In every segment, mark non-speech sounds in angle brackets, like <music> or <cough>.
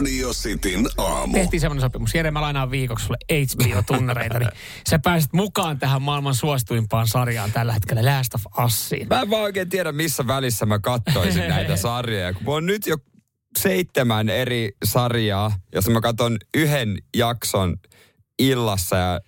Radio Cityn aamu. Tehtiin semmoinen sopimus. Jere, mä lainaan viikoksi sulle HBO-tunnareita, niin sä pääset mukaan tähän maailman suosituimpaan sarjaan tällä hetkellä Last of Usiin. Mä en vaan oikein tiedä, missä välissä mä kattoisin näitä <laughs> sarjoja. Kun on nyt jo seitsemän eri sarjaa, jos mä katson yhden jakson illassa ja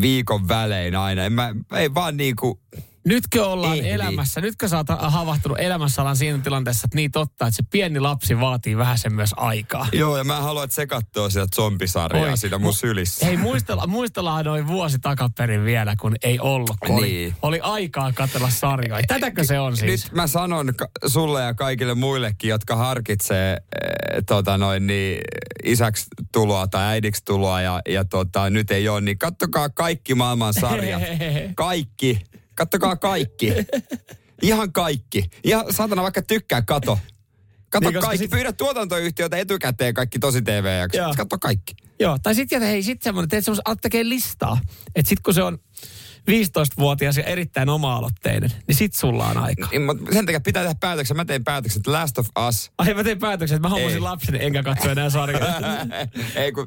viikon välein aina. En mä, ei vaan niinku... Nytkö ollaan Ehdi. elämässä, nytkö sä oot havahtunut elämässä ollaan siinä tilanteessa, että niin totta, että se pieni lapsi vaatii vähän sen myös aikaa. Joo, ja mä haluan, että se katsoo sitä zombisarjaa Oi. siinä mun Mu- sylissä. Hei, muistella, muistellaan noin vuosi takaperin vielä, kun ei ollut. Kun oli, Niin. oli aikaa katsella sarjoja. Tätäkö se on siis? Nyt mä sanon ka- sulle ja kaikille muillekin, jotka harkitsee äh, tota noin, niin, isäksi tuloa tai äidiksi tuloa ja, ja tota, nyt ei ole, niin kattokaa kaikki maailman sarjat. <laughs> Kaikki. Kattokaa kaikki. <laughs> Ihan kaikki. Ihan saatana vaikka tykkää, kato. Kato Niin, kaikki. sit- Pyydä tuotantoyhtiötä etukäteen kaikki tosi. TV-jaksot. Katso kaikki. Joo, tai sitten hei, sit semmoinen, teet semmoisen, listaa. Että sit kun se on 15-vuotias ja erittäin oma-aloitteinen, niin sit sulla on aikaa. Niin, mut Sen takia pitää tehdä päätöksen. Mä tein päätöksen, että Last of Us Ai mä tein päätöksen, että mä hommasin Ei. lapseni enkä katso enää sarjaa. <laughs> Ei kun,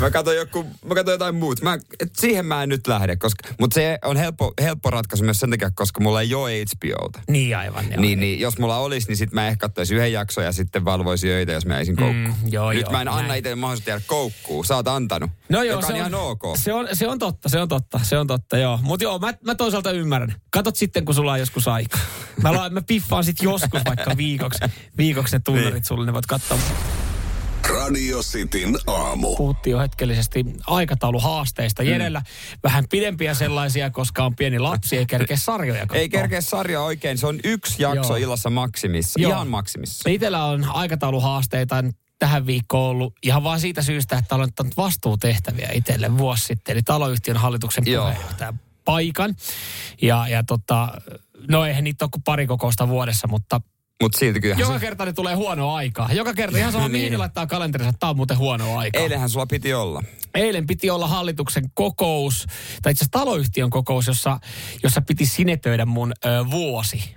mä katson, joku, mä katson jotain muut. Mä, et siihen mä en nyt lähde, koska, mutta se on helppo, helppo ratkaisu myös sen takia, koska mulla ei ole HBOta. niin aivan, joo. Niin, niin, jos mulla olisi, niin sit mä ehkä katsoisin yhden jakson ja sitten valvoisin öitä, jos mä jäisin koukkuun. Mm, joo, Nyt joo, mä en anna itselle mahdollisuutta jäädä koukkuun. Sä oot antanut. No joo, joka se on, ihan ok. Se on, se on totta, se on totta, se on totta, joo. Mutta joo, mä, mä toisaalta ymmärrän. Katot sitten, kun sulla on joskus aika. Mä, la, mä piffaan sit joskus vaikka viikoksi, viikoksi ne tunnarit Niin. sulle, ne voit katsoa. Radio Cityn aamu. Puhuttiin jo hetkellisesti aikatauluhaasteista. Jerellä vähän pidempiä sellaisia, koska on pieni lapsi, ei kerkeä sarjoja katsoa. Ei kerkeä sarja oikein. Se on yksi jakso Joo. illassa maksimissa. Joo. Ihan maksimissa. Itellä on aikatauluhaasteita tähän viikkoon ollut ihan vaan siitä syystä, että olen ottanut vastuutehtäviä itselle vuosi sitten. Eli taloyhtiön hallituksen Joo. Paikan. Ja, ja tota, no eihän niitä ole kuin pari kokousta vuodessa, mutta Mutta silti kyllähän joka se... kerta ne tulee huonoa aikaa. Joka kerta ihan sama, <laughs> Niin. mihin laittaa kalenterinsa, että tämä on muuten huonoa aikaa. Eilenhän sulla piti olla. Eilen piti olla hallituksen kokous, tai itse asiassa taloyhtiön kokous, jossa, jossa piti sinetöidä mun ö, vuosi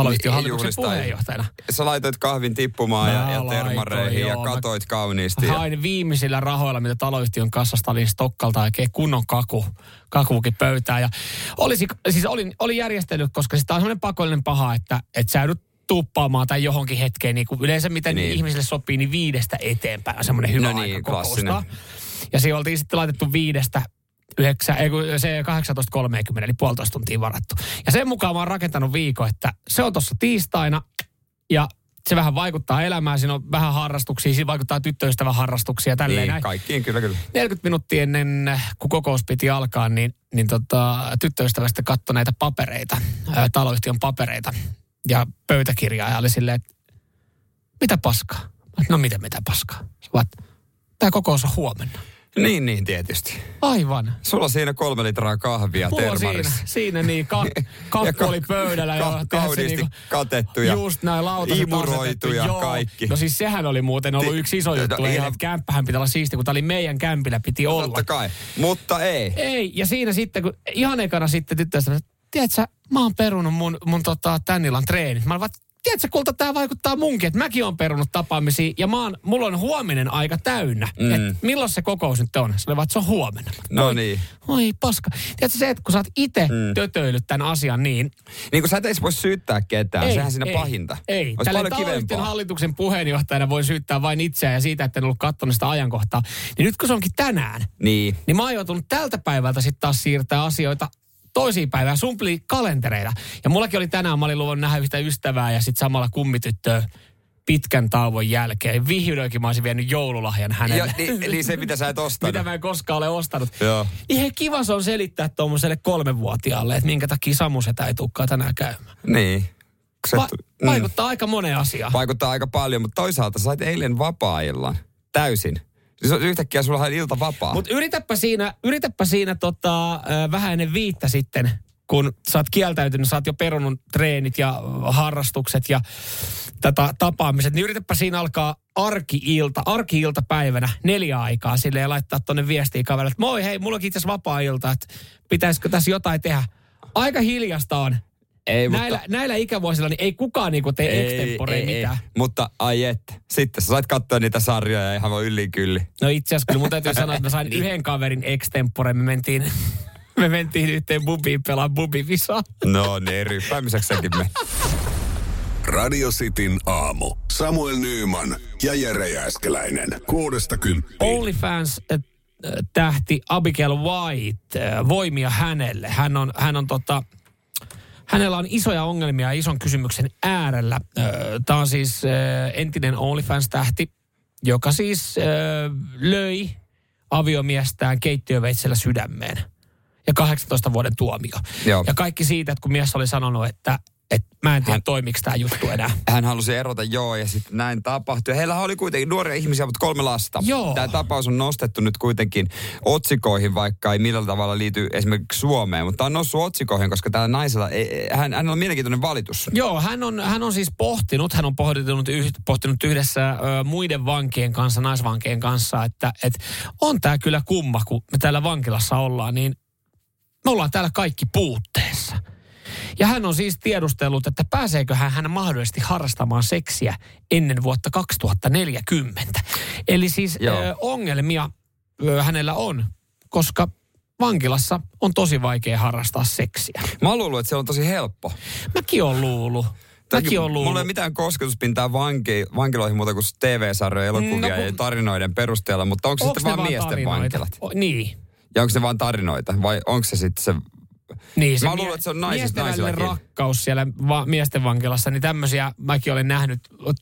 taloyhtiön hallituksen puheenjohtajana. Sä laitoit kahvin tippumaan ja, Mä ja termareihin laitoin, ja joo. Mä- katoit kauniisti. Ja... Hain viimeisillä rahoilla, mitä taloyhtiön kassasta oli Stokkalta oikein kunnon kaku, kakuukin pöytään. Ja olisi, siis olin, olin järjestänyt, koska sitä on semmoinen pakollinen paha, että, että sä joudut tuuppaamaan tai johonkin hetkeen, niin kuin yleensä miten Niin. ihmisille sopii, niin viidestä eteenpäin on semmoinen hyvä No aika niin, kokoustaa. klassinen. Ja siihen oltiin sitten laitettu viidestä yhdeksän, ei kun se 18.30, eli puolitoista tuntia varattu. Ja sen mukaan mä oon rakentanut viikon, että se on tuossa tiistaina ja se vähän vaikuttaa elämään, siinä on vähän harrastuksia, siinä vaikuttaa tyttöystävän harrastuksia ja tälleen Niin, näin. kaikkiin, kyllä, kyllä. 40 minuuttia ennen kun kokous piti alkaa, niin, niin tota, tyttöystävä sitten katsoi näitä papereita, ää, taloyhtiön papereita ja pöytäkirjaa ja oli silleen, että mitä paskaa? No mitä, mitä paskaa? Tämä kokous on huomenna. Niin, niin tietysti. Aivan. Sulla siinä kolme litraa kahvia Mulla on siinä, termarissa. siinä niin, ka, kakku <laughs> Ja ka- oli pöydällä. ka- jo, tiedätkö, kauniisti niinku- katettu ja Just näin, lautaset imuroitu ja joo. kaikki. No siis sehän oli muuten ollut Ti- yksi iso no juttu. No, ihan- että kämppähän pitää olla siisti, kun tämä oli meidän kämpillä, piti olla. Totta kai. Mutta ei. Ei, ja siinä sitten, kun ihan ekana sitten tyttöystävä, tiedätkö, mä oon perunut mun, mun tota, tän illan treenit. Mä vaan, tiedätkö, kulta tää vaikuttaa munkin, että mäkin oon perunut tapaamisia ja mä oon, mulla on huominen aika täynnä. Mm. Et milloin se kokous nyt on? Se oli vaan, se on huomenna. No niin. Oi paska. Tiedätkö se, että kun sä oot itse mm. tötöillyt tämän asian niin... Niin kuin sä et edes voi syyttää ketään, sehän siinä ei, pahinta. Ei. Olisi Tällä paljon hallituksen puheenjohtajana voi syyttää vain itseään ja siitä, että en ollut katsonut sitä ajankohtaa. Niin nyt kun se onkin tänään, Niin. niin mä oon joutunut tältä päivältä sitten taas siirtää asioita toisiin päivään, sumpli kalentereita. Ja mullakin oli tänään, mä olin luvannut nähdä yhtä ystävää ja sitten samalla kummityttöä pitkän tauon jälkeen. Vihdoinkin mä olisin vienyt joululahjan hänelle. Ja, niin, niin se, mitä sä et ostanut. mitä mä en koskaan ole ostanut. Joo. Hei, kiva se on selittää tuommoiselle kolmenvuotiaalle, että minkä takia Samu setä ei tulekaan tänään käymään. Niin. Se, Va- mm. vaikuttaa aika moneen asiaan. Vaikuttaa aika paljon, mutta toisaalta sait eilen vapaa-illan. täysin. Siis on yhtäkkiä sulla on ilta vapaa. Mutta yritäpä siinä, yritäpä siinä tota, äh, vähän ennen viittä sitten, kun sä oot kieltäytynyt, sä oot jo perunut treenit ja harrastukset ja tätä tapaamiset, niin yritäpä siinä alkaa arki-ilta, arki-ilta päivänä neljä aikaa sille ja laittaa tonne viestiä kaverille, että moi hei, mulla onkin itse vapaa-ilta, että pitäisikö tässä jotain tehdä. Aika hiljasta on. Ei, Näillä, näillä ikävuosilla niin ei kukaan niinku tee extempore mitään. Mutta ai että, sitten sä sait katsoa niitä sarjoja ihan vaan yllin kylli. No itse asiassa kyllä mun täytyy sanoa, että mä sain <laughs> yhden kaverin extempore. Me mentiin, <laughs> me mentiin yhteen bubiin pelaa bubivisaa. No niin, ryppäämiseksi sekin me. Radio Cityn aamu. Samuel Nyyman ja Jere Jääskeläinen. Kuudesta kymppiin. OnlyFans äh, tähti Abigail White, äh, voimia hänelle. Hän on, hän on tota, hänellä on isoja ongelmia ison kysymyksen äärellä. Tämä on siis entinen OnlyFans-tähti, joka siis löi aviomiestään keittiöveitsellä sydämeen. Ja 18 vuoden tuomio. Joo. Ja kaikki siitä, että kun mies oli sanonut, että, että mä en tiedä, Hän- toimiks tämä juttu enää. Hän halusi erota, joo, ja sitten näin tapahtui. Heillä oli kuitenkin nuoria ihmisiä, mutta kolme lasta. Joo. Tämä tapaus on nostettu nyt kuitenkin otsikoihin, vaikka ei millään tavalla liity esimerkiksi Suomeen. Mutta tämä on noussut otsikoihin, koska tällä naisella, ei- hän, hänellä on mielenkiintoinen valitus. Joo, hän on, hän on siis pohtinut, hän on pohtinut, yh, pohtinut yhdessä ö, muiden vankien kanssa, naisvankien kanssa, että et on tämä kyllä kumma, kun me täällä vankilassa ollaan, niin me ollaan täällä kaikki puutteessa. Ja hän on siis tiedustellut, että pääseekö hän, hän mahdollisesti harrastamaan seksiä ennen vuotta 2040. Eli siis Joo. ö, ongelmia ö, hänellä on, koska vankilassa on tosi vaikea harrastaa seksiä. Mä oon luullut, että se on tosi helppo. Mäkin on luullut. Mäkin on Mulla ei ole luullut. mitään kosketuspintaa vanki, vankiloihin muuta kuin TV-sarjoja, elokuvia No, no, kun- ja tarinoiden perusteella, mutta onko se sitten vaan miesten tarinoita? vankilat? O, niin. Ja onko se vaan tarinoita vai onko se sitten se... Niin, Mä luulen, että se on naiset- rakkaus siellä va- miesten vankilassa, niin tämmöisiä mäkin olen nähnyt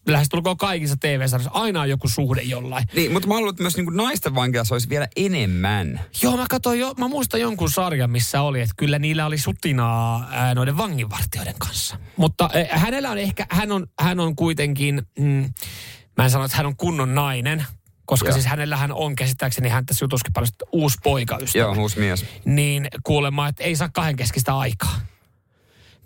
lähestulkoon kaikissa TV-sarjoissa. Aina on joku suhde jollain. Niin, mutta mä luulen, että myös niin kuin naisten vankilassa olisi vielä enemmän. Joo, mä katsoin jo, mä muistan jonkun sarjan, missä oli, että kyllä niillä oli sutinaa ää, noiden vanginvartijoiden kanssa. Mutta ää, hänellä on ehkä, hän on, hän on kuitenkin, mm, mä en sano, että hän on kunnon nainen, koska Joo. siis hänellähän on käsittääkseni hän tässä jutuskin paljon uusi poikaystävä. Joo, uusi mies. niin kuulemma, että ei saa kahdenkeskistä aikaa.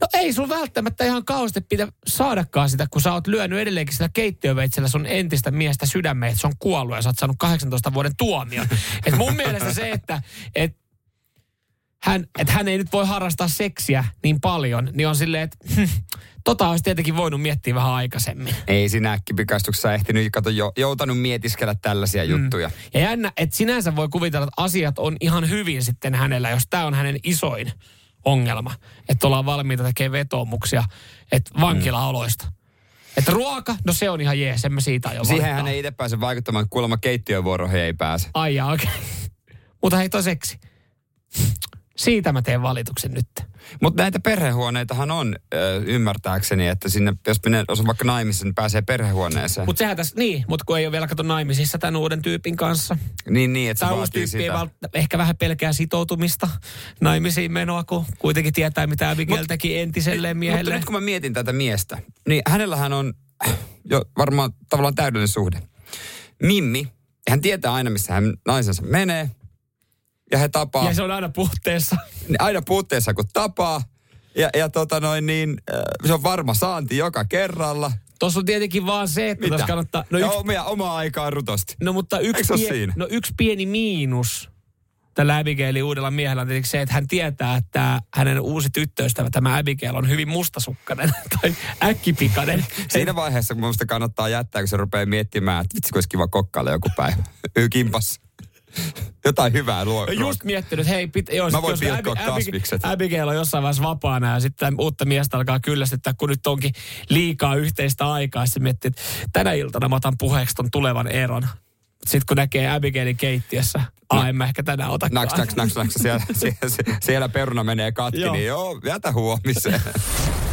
No ei sun välttämättä ihan kauheasti pidä saadakaan sitä, kun sä oot lyönyt edelleenkin sillä keittiöveitsellä sun entistä miestä sydämeen, että se on kuollut ja sä oot saanut 18 vuoden tuomion. <laughs> Et mun mielestä se, että et hän, et hän ei nyt voi harrastaa seksiä niin paljon, niin on silleen, että hm, tota olisi tietenkin voinut miettiä vähän aikaisemmin. Ei sinä äkkipikastuksessa ehtinyt, kato, jo, joutanut mietiskellä tällaisia mm. juttuja. Ja jännä, että sinänsä voi kuvitella, että asiat on ihan hyvin sitten hänellä, jos tämä on hänen isoin ongelma. Että ollaan valmiita tekemään vetoomuksia, että vankilaoloista. Että ruoka, no se on ihan jees, en mä siitä jo Siihen hän ei itse pääse vaikuttamaan, kuulemma keittiövuoroihin ei pääse. Ai okei. Mutta hei toiseksi. Siitä mä teen valituksen nyt. Mutta näitä perhehuoneitahan on ymmärtääkseni, että sinne, jos menee, jos on vaikka naimissa, niin pääsee perhehuoneeseen. Mutta sehän tässä, niin, mutta kun ei ole vielä kato naimisissa tämän uuden tyypin kanssa. niin, niin, että se uusi tyyppi sitä. välttä- ehkä vähän pelkää sitoutumista naimisiin menoa, kun kuitenkin tietää, mitä Abigail teki entiselleen Mutta miehelle. nyt kun mä mietin tätä miestä, niin hänellähän on jo varmaan tavallaan täydellinen suhde. Mimmi, hän tietää aina, missä hän naisensa menee. Ja he tapaa Ja se on aina puutteessa. aina puutteessa, kun tapaa. Ja, ja tota noin niin, äh, se on varma saanti joka kerralla. Tuossa on tietenkin vaan se, että tässä kannattaa... No, yksi, omia, omaa aikaa rutosti. no mutta yksi, pie, no yksi pieni miinus tällä Abigailin uudella miehellä on tietenkin se, että hän tietää, että hänen uusi tyttöystävä, tämä Abigail, on hyvin mustasukkainen <laughs> tai äkkipikainen. Siinä vaiheessa, kun minusta kannattaa jättää, kun se rupeaa miettimään, että vitsi, kun olisi kiva kokkailla joku päivä. Kimpas. <laughs> Jotain hyvää luo. Just miettinyt, että hei, pit, joo, Mä voin jos pilkkoa Abi- kasvikset. Abigail on jossain vaiheessa vapaana ja sitten uutta miestä alkaa kyllästyttää, kun nyt onkin liikaa yhteistä aikaa. Sitten miettii, että tänä iltana mä otan puheeksi ton tulevan eron. Sitten kun näkee Abigailin keittiössä, no. en mä ehkä tänään otakaan. Naks, naks, naks, naks. Siellä, <laughs> siellä, siellä peruna menee katki, Joo. niin joo, jätä huomiseen. <laughs>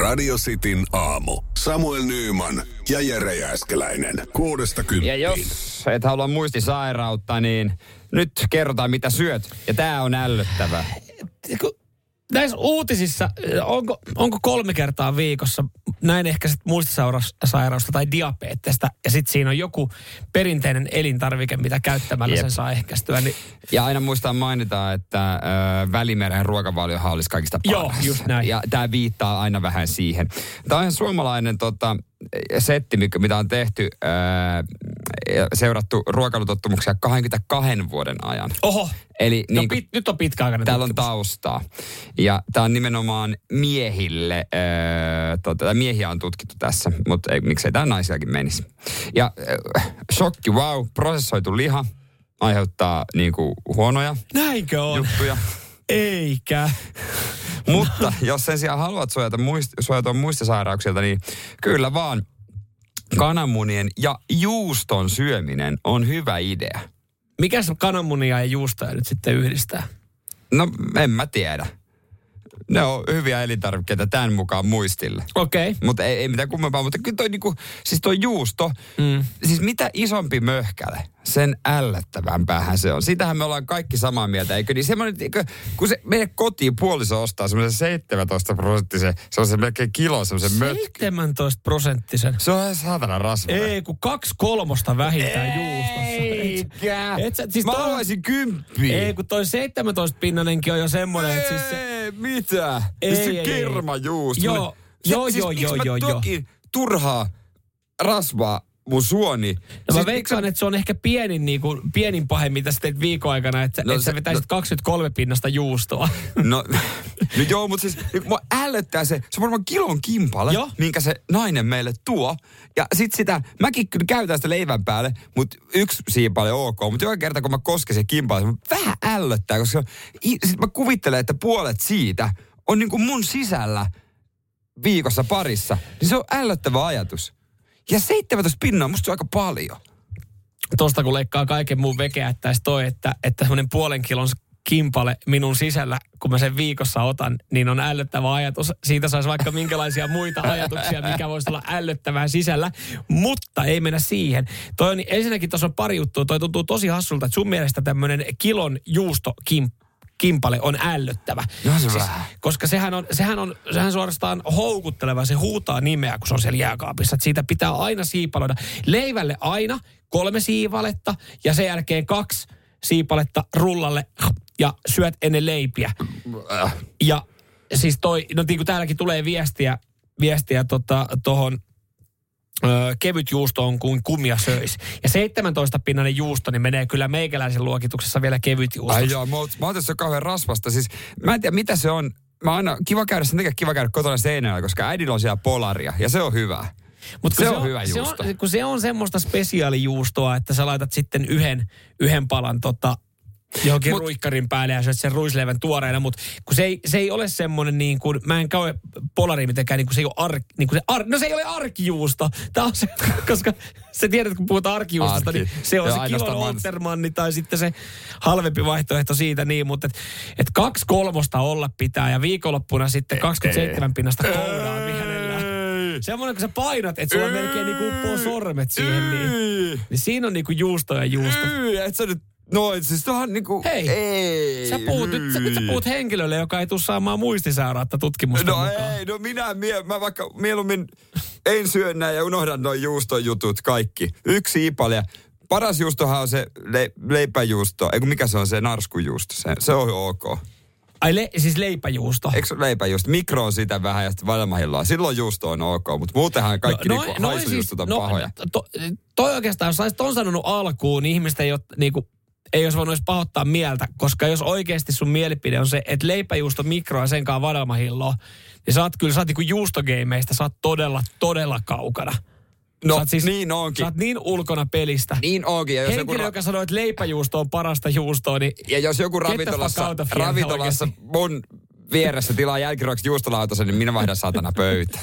Radio Cityn aamu. Samuel Nyyman ja Jere Jääskeläinen. Kuudesta Ja kymppiin. jos et halua muistisairautta, niin nyt kerrotaan mitä syöt. Ja tää on ällöttävää. Näissä uutisissa, onko, onko kolme kertaa viikossa näin ehkä sit muistisairausta tai diabeettista, ja sitten siinä on joku perinteinen elintarvike, mitä käyttämällä Jep. sen saa ehkäistyä. Niin, Ja aina muistaa mainita, että ö, Välimeren ruokavaliohan olisi kaikista Joo, paras. just näin. Ja tämä viittaa aina vähän siihen. Tämä on ihan suomalainen tota, setti, mikä- mitä on tehty, ja seurattu ruokailutottumuksia 22 vuoden ajan. oho, Eli no, niin, pit, nyt on pitkäaikainen Täällä on taustaa. Ja tämä on nimenomaan miehille, öö, tota, miehiä on tutkittu tässä, mutta ei, miksei tämä naisiakin menisi. Ja öö, shokki, wow, prosessoitu liha aiheuttaa niinku huonoja Näinkö on? juttuja. <laughs> Eikä. <laughs> mutta jos sen sijaan haluat suojata muist, suojata muistisairauksilta, niin kyllä vaan kananmunien ja juuston syöminen on hyvä idea. Mikäs kananmunia ja juustoja nyt sitten yhdistää? No, en mä tiedä. Ne on hyviä elintarvikkeita tämän mukaan muistille. Okei. Okay. Mutta ei, ei mitään kummempaa, mutta kyllä toi, niinku, siis toi juusto, mm. siis mitä isompi möhkäle, sen ällöttävämpäähän se on. Siitähän me ollaan kaikki samaa mieltä, eikö niin? Semmoinen, eikö, kun se meidän kotiin puoliso ostaa semmoisen 17 prosenttisen, se on se melkein kilo semmoisen mötkyn. 17 prosenttisen. Se on saatana rasvainen. Ei, kun kaksi kolmosta vähintään juustossa. Eikä. Et sä- siis Mä toi- haluaisin kymppiä. Ei, kun toi 17 pinnanenkin on jo semmoinen, että siis se... Ei, mitä? Ei, se ei, kermajuusto. Joo, Se- joo, siis joo, joo, mä joo, joo. tokin turhaa rasvaa mun suoni? No Siis mä veikkaan, että se on ehkä pienin, niin kuin, pienin pahe, mitä sä teet viikon aikana, että, No no, että se- sä vetäisit 23 pinnasta juustoa. No, <laughs> no joo, mutta siis niin mua ällöttää se, se on varmaan kilon kimpale, Joo. minkä se nainen meille tuo. Ja sit sitä, mäkin kyllä käytän sitä leivän päälle, mutta yksi siipale ok. Mutta joka kerta kun mä kosken se kimpale, se mun vähän ällöttää, koska sit mä kuvittelen, että puolet siitä on niin kuin mun sisällä viikossa parissa. Niin se on ällöttävä ajatus. Ja 17 pinnaa, musta se on aika paljon. Tosta kun leikkaa kaiken muun vekeättäisi toi, että, että semmoinen puolen kilon kimpale minun sisällä, kun mä sen viikossa otan, niin on ällöttävä ajatus. Siitä saisi vaikka minkälaisia muita ajatuksia, mikä voisi olla ällöttävää sisällä, mutta ei mennä siihen. Toi on, ensinnäkin tuossa on pari juttua. Toi tuntuu tosi hassulta, että sun mielestä tämmöinen kilon juusto kimpale on ällöttävä. Joo, se vähän. Koska sehän on, sehän on sehän suorastaan houkutteleva. Se huutaa nimeä, kun se on siellä jääkaapissa. Että siitä pitää aina siipaloida. Leivälle aina kolme siipaletta ja sen jälkeen kaksi siipaletta rullalle ja syöt ennen leipiä. Ja siis toi, no niin kuin täälläkin tulee viestiä, viestiä tota, tohon kevyt juusto on kuin kumia söis. Ja 17 pinnanen juusto, niin menee kyllä meikäläisen luokituksessa vielä kevyt juusto. Ai joo, mä, oot- mä oon tässä kauhean rasvasta. Siis mä en tiedä, mitä se on. Mä aina, kiva käydä, sen takia kiva käydä kotona seinällä, koska äidillä on siellä polaria, ja se on hyvä. Mut Se kun on hyvä se juusto. on, kun se on semmoista spesiaalijuustoa, että sä laitat sitten yhden, yhden palan tota, johonkin Mut- ruikkarin päälle ja syöt sen ruisleivän tuoreena, mutta kun se ei, se ei ole semmoinen niin kuin, mä en käy polari mitenkään, niin kuin se ei ole ar, niin kuin se ar, no se ei ole arkijuusto. Tämä on se, <laughs> koska sä tiedät, kun puhutaan arkijuustosta, Arki. niin se on Joo, se kilon Oltermanni tai sitten se halvempi vaihtoehto siitä niin, mutta et, et kaksi kolmosta olla pitää ja viikonloppuna sitten 27 pinnasta koudaa vihannella. Semmoinen, kun sä painat, että sulla melkein niinku uppoo sormet siihen, niin, niin siinä on niinku juusto ja juusto. Yy, et sä nyt, no siis tohan niinku, Hei, ei. Sä puhut, nyt, sä, nyt sä puhut henkilölle, joka ei tule saamaan muistisairautta tutkimusta No mukaan. ei, no minä, mie, mä vaikka mieluummin en syö näin ja unohdan noin juustojutut kaikki. Yksi siipalia. Paras juustohan on se le, leipäjuusto, ei kun mikä se on se narskujuusto, se, se on ok. Ai le, siis leipäjuusto. Eikö leipäjuusto? Mikro on sitä vähän ja sitten valmahillaan. Silloin juusto on ok, mutta muutenhan kaikki no, niinku haisujustot on no, pahoja. To, toi oikeastaan, jos saisit ton sanonut alkuun, niin ihmistä ei, ole, niinku, ei olisi voinut edes pahoittaa mieltä, koska jos oikeasti sun mielipide on se, että leipäjuusto mikroa sen kanssa vadelmahilloa, niin sä oot kyllä, sä oot niinku juustogeimeistä, sä oot todella, todella kaukana. No, sä oot siis, niin onkin. Sä oot niin ulkona pelistä. Niin onkin. Ja jos joku, Henkilö, ra- joka sanoo, että leipäjuusto on parasta juustoa, niin ja jos joku ravintolassa, ravintolassa mun vieressä tilaa jälkiruoksi juustolautasen, niin minä vaihdan satana pöytä.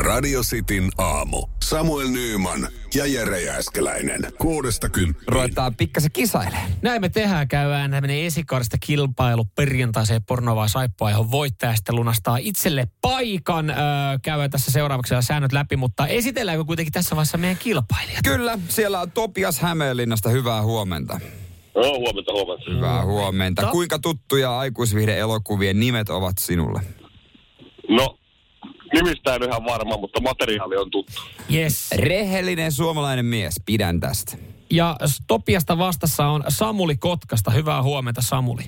Radio Cityn aamu. Samuel Nyyman ja Jere Jääskeläinen. Kuudesta kymppiin. Ruvetaan pikkasen kisailemaan. Näin me tehdään, käydään tämmöinen esikaarista kilpailu perjantaiseen pornovaa saippua, johon voittaja sitten lunastaa itselle paikan. Öö, käydään tässä seuraavaksi säännöt läpi, mutta esitelläänkö kuitenkin tässä vaiheessa meidän kilpailijat? Kyllä, siellä on Topias Hämeenlinnasta. Hyvää huomenta. Joo, huomenta, huomenta. Hyvää huomenta. To- Kuinka tuttuja aikuisvihde elokuvien nimet ovat sinulle? Nimistä en ihan varma, mutta materiaali on tuttu. Yes. Rehellinen suomalainen mies, pidän tästä. Ja Topiasta vastassa on Samuli Kotkasta. Hyvää huomenta Samuli.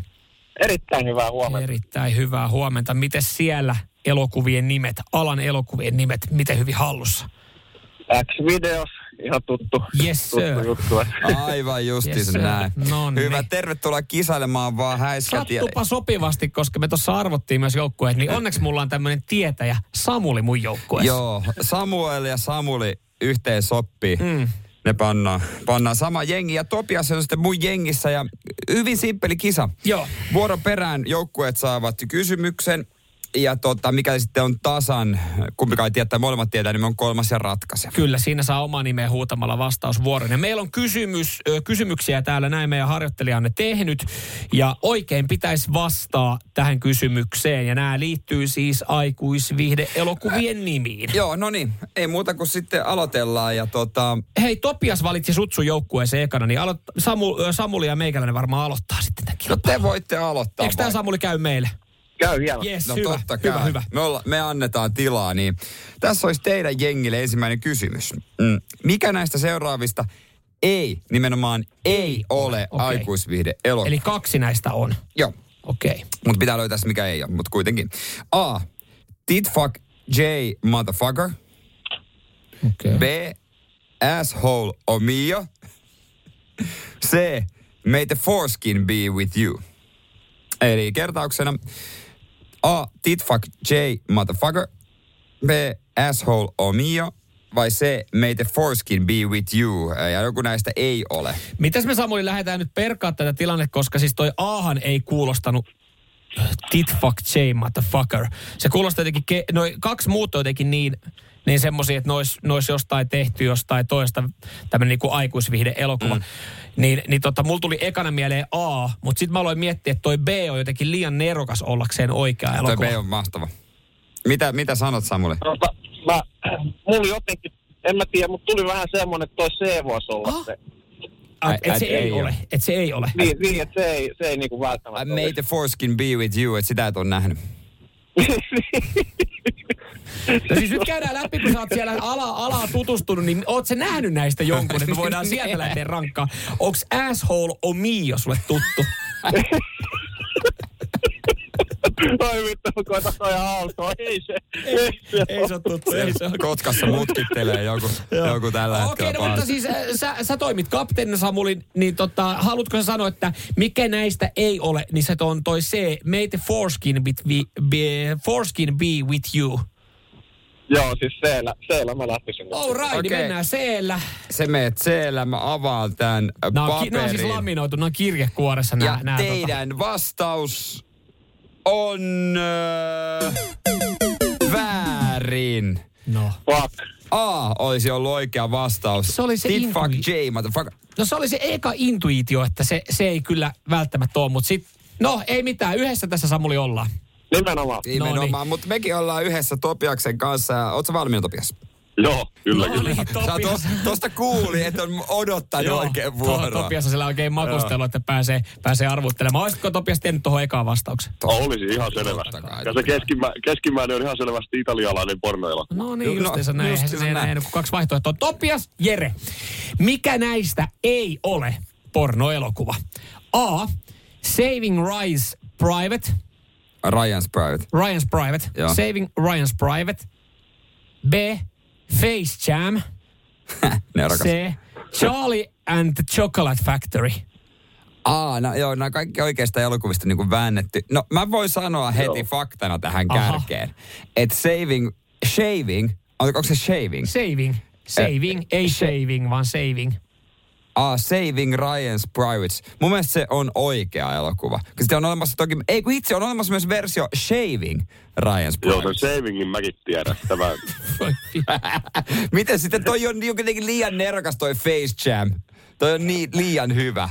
Erittäin hyvää huomenta. Erittäin hyvää huomenta. Miten siellä elokuvien nimet, alan elokuvien nimet, miten hyvin hallussa? X-videos, ihan tuttu, Yes, tuttu sir. juttu. Aivan justiinsa Yes, näin. No niin. Hyvä, tervetuloa kisailemaan vaan häiskät. ja- Sattupa sopivasti, koska me tuossa arvottiin myös joukkueet, niin onneksi mulla on tämmöinen tietäjä, Samuli mun joukkueessa. Joo, Samuel ja Samuli yhteen soppii. Mm. Ne pannaan, pannaan sama jengi. Ja Topias on sitten mun jengissä ja hyvin simppeli kisa. Joo. Vuoron perään joukkueet saavat kysymyksen. Ja tota, mikäli sitten on tasan, kumpikaan ei tiedä, tai molemmat tietää, niin me on kolmas ja ratkaiseva. Kyllä, siinä saa oma nimeä huutamalla vastausvuoron. Ja meillä on kysymys, kysymyksiä täällä, näin meidän harjoittelija on ne tehnyt. Ja oikein pitäisi vastaa tähän kysymykseen. Ja nämä liittyy siis aikuisvihde elokuvien nimiin. Joo, no niin. Ei muuta kuin sitten aloitellaan. Ja tota, Hei, Topias valitsi sutsun joukkueeseen ekana, niin aloit, Samu, Samuli ja meikäläinen varmaan aloittaa sitten tämän no kilpailun. te voitte aloittaa. Eikö tämä? Samuli käy meille? Käy hieno. Yes, No hyvä, totta kai. hyvä, hyvä. Me, olla, me annetaan tilaa, niin tässä olisi teidän jengille ensimmäinen kysymys. Mm. Mikä näistä seuraavista ei, nimenomaan ei ole Okei. aikuisviihde elokuva? Eli kaksi näistä on. Joo, Okei. Okay. mutta pitää löytää se, mikä ei ole, mutta kuitenkin. A. Tit fuck J motherfucker. Okay. B. Asshole o mio. C. May the foreskin be with you. Eli kertauksena A. Tit fuck J motherfucker. B. Asshole o mio. Vai C. May the foreskin be with you. Ja joku näistä ei ole. Mitäs me Samuli lähdetään nyt perkaa tätä tilannetta, koska siis toi Ahan ei kuulostanut tit fuck J motherfucker. Se kuulostaa jotenkin, ke- noi kaksi muuta jotenkin niin, niin semmosia, että nois, nois jostain tehty jostain toista tämmönen niinku aikuisvihde elokuva. Mm. Niin, niin tota, mulla tuli ekana mieleen A, mutta sitten mä aloin miettiä, että toi B on jotenkin liian nerokas ollakseen oikea Toi elokuva. B on mahtava. Mitä, mitä sanot Samuli? Tota, mä, mulla jotenkin, en mä tiedä, mutta tuli vähän semmonen, että toi C voisi olla Ah. se. Ah, et, Ai, se et ei, ei ole. ole. Et se ei ole. Niin, niin että se ei, se ei niinku I välttämättä May the foreskin be with you, että sitä et ole nähnyt. No siis nyt käydään läpi, kun sä oot siellä ala, alaa tutustunut, niin oot sä nähnyt näistä jonkun, että me voidaan sieltä lähteä rankkaan. Onks asshole o mio sulle tuttu? <laughs> Oi vittu, koita toi autoa. Ei se, ei se. Ei se tuttu, ei se. Kotkassa mutkittelee joku, joku tällä Okei, hetkellä no, mutta siis sä, sä toimit kapteenina Samuli, niin tota, haluatko sä sanoa, että mikä näistä ei ole, niin se on toi C, may the foreskin, be, be, foreskin be with you. Joo, siis C-llä, C-llä mä lähtisin. All right, okay. niin Okei. mennään C-llä. Se meet c mä avaan tämän Nämä on, ki- paperin. nämä on siis laminoitu, nämä on kirjekuoressa nämä. ja nämä, teidän vastaus on äh, väärin. No. Fuck. A olisi ollut oikea vastaus. Se oli se Tit intui- fuck J, motherfucker. No se oli se eka intuitio, että se, se ei kyllä välttämättä ole, mutta sit, no ei mitään, yhdessä tässä Samuli ollaan. Nimenomaan. Nimenomaan, No niin. mutta mekin ollaan yhdessä Topiaksen kanssa. Ootko valmiina Topias? Joo, kyllä, No kyllä. niin, Sä Topias. tos, tosta kuuli, että on odottanut Joo, oikein to- vuoroa. Topias on siellä oikein makustelu, että pääsee, pääsee arvuttelemaan. Olisitko Topias tiennyt tuohon ekaan vastauksen? Olisi ihan selvä. Totta kai, Ja se keskimä, keskimmäinen on ihan selvästi italialainen pornoelokuva. No niin, No, justiinsa näin. Justiinsa se näin. näin. Kun kaksi vaihtoehtoa. Topias, Jere. Mikä näistä ei ole pornoelokuva? A. Saving Ryan's Private. Ryan's Private. Ryan's Private. Joo. Saving Ryan's Private. B. Face Jam. C. Charlie and the Chocolate Factory. Aa, no, joo, nämä kaikki oikeista elokuvista niin väännetty. No mä voin sanoa heti Joo. faktana tähän Aha. kärkeen, että saving, shaving, onko se shaving? Saving. Saving, ei shaving, vaan saving. Ah, Saving Ryan's Privates. Mun mielestä se on oikea elokuva. Koska sitten on olemassa toki, ei kun itse on olemassa myös versio Shaving Ryan's Joo, sen savingin mäkin tiedän. Tämä, <laughs> Miten sitten toi on jotenkin liian nerokas toi Face Jam. Toi on niin, liian hyvä.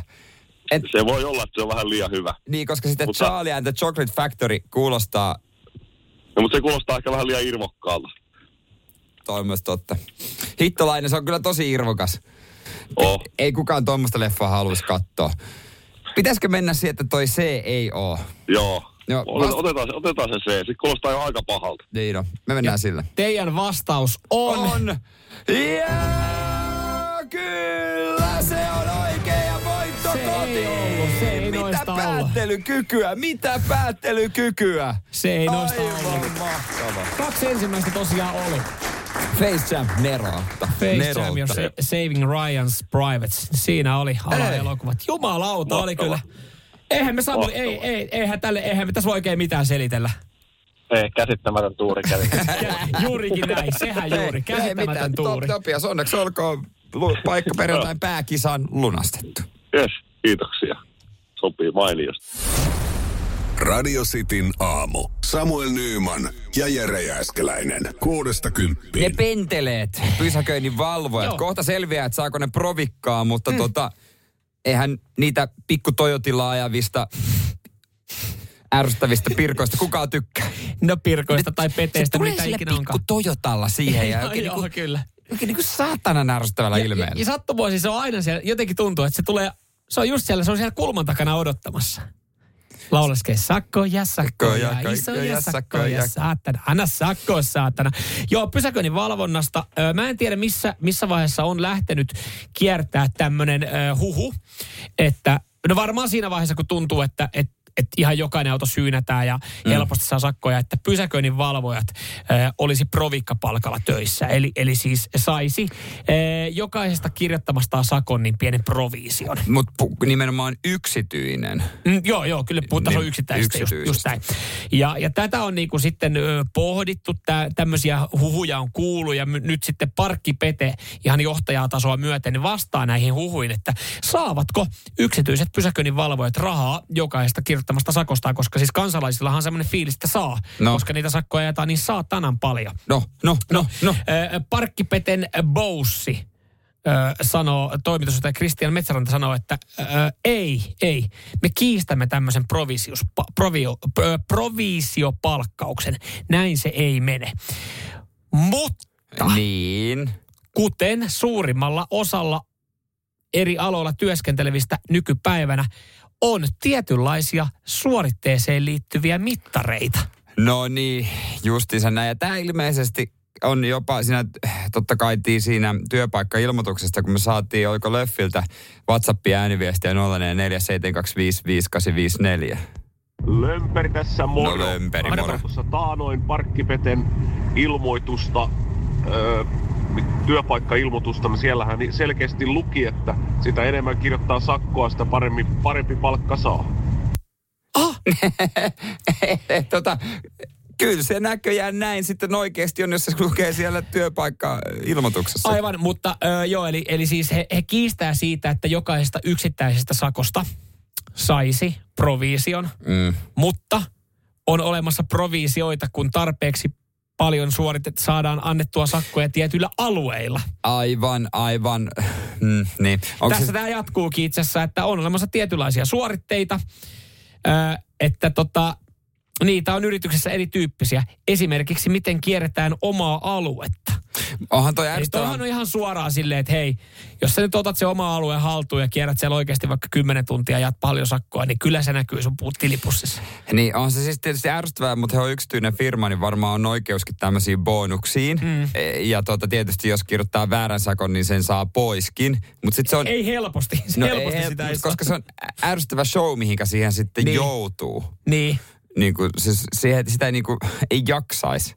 Et, se voi olla, että se on vähän liian hyvä. niin, koska sitten Mutta- Charlie and the Chocolate Factory kuulostaa, No, mutta se kuulostaa ehkä vähän liian irvokkaalta. toi on myös totta. Hittolainen, se on kyllä tosi irvokas. Oh. Ei kukaan tuommoista leffaa haluaisi katsoa. Pitäisikö mennä siihen, että toi C ei oo? Joo. Joo, Otetaan, vast- otetaan, se, otetaan se C. Se kuulostaa jo aika pahalta. Niin no, me mennään sillä. Teidän vastaus on... On! Ja kyllä se on oikein ja voitto Se ei kotiin. ollut, se ei Mitä noista ollut. päättelykykyä, mitä päättelykykyä. Se ei noista Aivan ollut. mahtava. Kaksi ensimmäistä tosiaan oli. Face Jam Neroutta. Face Jam ja Sa- Saving Ryan's Privates. Siinä oli alaelokuvat. Jumalauta oli kyllä. Eihän me Samuli, ei, ei, eihän tälle, eihän me tässä voi oikein mitään selitellä. Ei, käsittämätön tuuri kävi. <laughs> Juurikin näin, sehän juuri. Käsittämätön tuuri. Top, Topias, onneksi olkoon paikka perjantain pääkisan lunastettu. Yes, kiitoksia. Sopii mainiosti. Radio Cityn aamu. Samuel Nyyman ja Jere Jääskeläinen. Kuudesta Ne kymppiin. penteleet, pysäköinnin valvojat. Joo. Kohta selviää, että saako ne provikkaa, mutta mm. tota, eihän niitä pikku Toyotilla ajavista ärsyttävistä pirkoista kukaan tykkää. No pirkoista tai peteistä, se mitä ikinä pikku onkaan. Toyotalla siihen ja <laughs> Joo, oikein, joo, niinku, kyllä. oikein niinku saatanan ärsyttävällä Ja, ja, ilmeellä. ja sattumoisin se on aina siellä, jotenkin tuntuu, että se tulee, se on just siellä, se on siellä kulman takana odottamassa. Laulaskee sakkoja, sakkoja, Sakkoja, isoja sakkoja, saatana. Anna sakkoa, saatana. Joo, pysäköinnin valvonnasta. Mä en tiedä, missä, missä vaiheessa on lähtenyt kiertää tämmöinen huhu, että no varmaan siinä vaiheessa, kun tuntuu, että, että että ihan jokainen auto syynätään ja Mm. helposti saa sakkoja, että pysäköinnin valvojat ö, olisi provikkapalkalla töissä. Eli, eli siis saisi ö, jokaisesta kirjoittamastaan sakon niin pienen provision. Mutta nimenomaan yksityinen. Mm, joo, joo, kyllä puhutaan Niin, yksittäistä, just, just näin. Ja, ja tätä on niinku sitten ö, pohdittu, tä, tämmöisiä huhuja on kuullut ja my, nyt sitten parkkipete ihan johtajatasoa myöten vastaa näihin huhuihin, että saavatko yksityiset pysäköinnin valvojat rahaa jokaisesta kirjoittamasta sakostaan, koska siis kansalaisillahan on semmoinen fiilis, että saa, No. no. koska niitä sakkoja ajetaan niin saatanan paljon. No, no, no, no. Ö, Parkkipeten Boussi sanoo, toimitusjohtaja Kristian Metsäranta sanoo, että ei, ei, me kiistämme tämmöisen provisius, provio, provisiopalkkauksen. Näin se ei mene. Mutta Niin. kuten suurimmalla osalla eri aloilla työskentelevistä nykypäivänä, on tietynlaisia suoritteeseen liittyviä mittareita. No niin, justiinsa näin. Ja tämä ilmeisesti on jopa siinä, totta kai siinä työpaikka-ilmoituksesta, kun me saatiin, oliko Löffiltä WhatsApp-ääniviestiä 0447255854. Lömperi tässä moro. No lömperi, moro. Tuossa taanoin parkkipeten ilmoitusta, öö, työpaikka-ilmoitusta, niin siellähän ni- selkeästi luki, että sitä enemmän kirjoittaa sakkoa, sitä paremmin, parempi palkka saa. <laughs> tota, kyllä se näköjään näin sitten oikeasti on, jos se lukee siellä työpaikka-ilmoituksessa. Aivan, mutta ö, joo, eli, eli siis he, he kiistää siitä, että jokaisesta yksittäisestä sakosta saisi provision, Mm. mutta on olemassa provisioita, kun tarpeeksi paljon suoritet, saadaan annettua sakkoja tietyillä alueilla. Aivan, aivan. Mm, niin. Onko Tässä se, tämä jatkuukin itse asiassa, että on olemassa tietynlaisia suoritteita, ö, että tota, niitä on yrityksessä erityyppisiä. Esimerkiksi miten kierretään omaa aluetta. Onhan toi ärsyttävää. toihan on ihan suoraan silleen, että hei, jos sä nyt otat se oma alueen haltuun ja kierrät siellä oikeasti vaikka 10 tuntia ja paljon sakkoa, niin kyllä se näkyy sun tilipussissa. Niin, on se siis tietysti ärsyttävää, mutta he on yksityinen firma, niin varmaan on oikeuskin tämmöisiin bonuksiin. Mm. Ja tota, tietysti jos kirjoittaa väärän sakon, niin sen saa poiskin. Mutta sitten se on... Ei helposti, no, helposti ei, sitä ei saa. koska se on ärsyttävä show, mihinkä siihen sitten Niin. joutuu. Niin. Niin kuin, siis siihen, sitä ei, niin kuin, ei jaksaisi.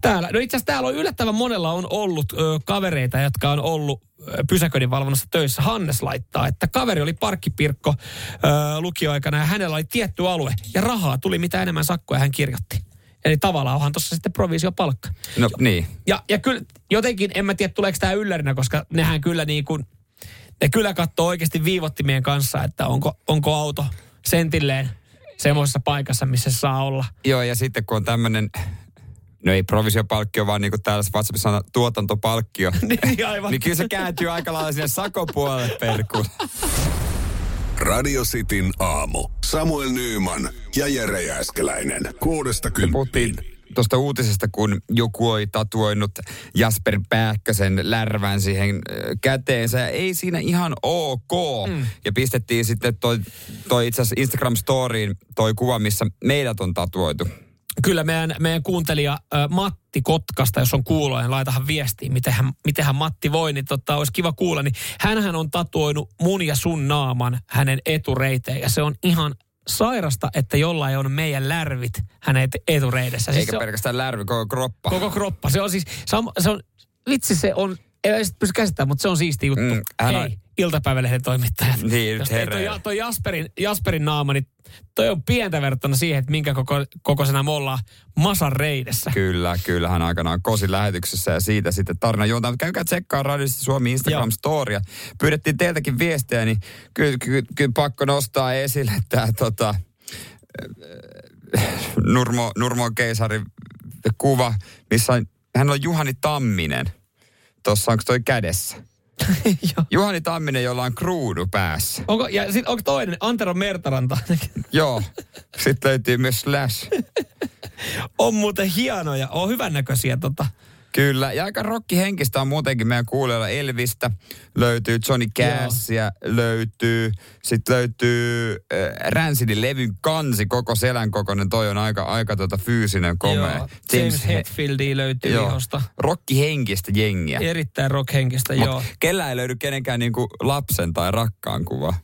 Täällä, no itse asiassa täällä on yllättävän monella on ollut ö, kavereita, jotka on ollut ö, pysäköinninvalvonnassa töissä. Hannes laittaa, että kaveri oli parkkipirkko ö, lukioaikana ja hänellä oli tietty alue ja rahaa tuli mitä enemmän sakkoja hän kirjoitti. Eli tavallaan onhan tuossa sitten provisiopalkka. No niin. Ja, ja kyllä jotenkin, en mä tiedä tuleeko tämä yllärinä, koska nehän kyllä niin kuin, ne kyllä katsoo oikeasti viivottimien kanssa, että onko, onko auto sentilleen semmoisessa paikassa, missä se saa olla. Joo, ja sitten kun on tämmöinen, no ei provisiopalkkio, vaan niin kuin täällä WhatsAppissa on tuotantopalkkio. <laughs> niin aivan. niin kyllä se kääntyy aika lailla sinne sakopuolelle perkuun. Radio Cityn aamu. Samuel Nyyman ja Jere Jääskeläinen. Kuudesta kymppiin. Tuosta uutisesta, kun joku oli tatuoinut Jasper Pääkkösen lärvän siihen käteensä. Ja ei siinä ihan ok. Mm. Ja pistettiin sitten toi, toi itse asiassa Instagram-storiin toi kuva, missä meidät on tatuoitu. Kyllä meidän, meidän kuuntelija Matti Kotkasta, jos on kuuloa, niin laitahan viestiin, miten hän, miten hän Matti voi, niin tota, olisi kiva kuulla. Niin hänhän on tatuoinut mun ja sun naaman hänen etureiteen ja se on ihan sairasta, että jollain on meidän lärvit hänen etureidessä. Eikä se on, pelkästään lärvi, koko kroppa. koko kroppa. Se on siis, se on, se on vitsi se on, ei edes pysty käsittämään, mutta se on siisti juttu. Mm, hän Hei, on- iltapäivälehden toimittajat. Niin, Jos ei toi, toi Jasperin, Jasperin naama, niin toi on pientä verrattuna siihen, että minkä koko, kokoisena me ollaan Masan reidessä. Kyllä, kyllä. Hän aikanaan kosi lähetyksessä ja siitä sitten tarina juontaa. Käykää tsekkaa Radiosti Suomi Instagram-storia. Pyydettiin teiltäkin viestejä, niin kyllä, kyllä, kyllä pakko nostaa esille tämä tota, Nurmo, Nurmon keisarin kuva, missä hän on Juhani Tamminen. Tuossa onko toi kädessä? <laughs> Juhani Tamminen, jolla on kruunu päässä. Onko, ja sit, onko toinen, Antero Mertaranta, <laughs> Joo. Sitten löytyy myös Slash. on muuten hienoja, on hyvännäköisiä tota. Kyllä, ja aika rokkihenkistä on muutenkin meidän kuulijoilla Elvistä. Löytyy Johnny Cassia, löytyy, sitten löytyy äh, Rancidin levyn kansi, koko selän kokoinen. Toi on aika, aika tota fyysinen, komea. Joo, James Hetfieldia löytyy joo, ihosta. Rokkihenkistä jengiä. Erittäin rockhenkistä, Mut joo. Kellä ei löydy kenenkään niinku lapsen tai rakkaan kuva.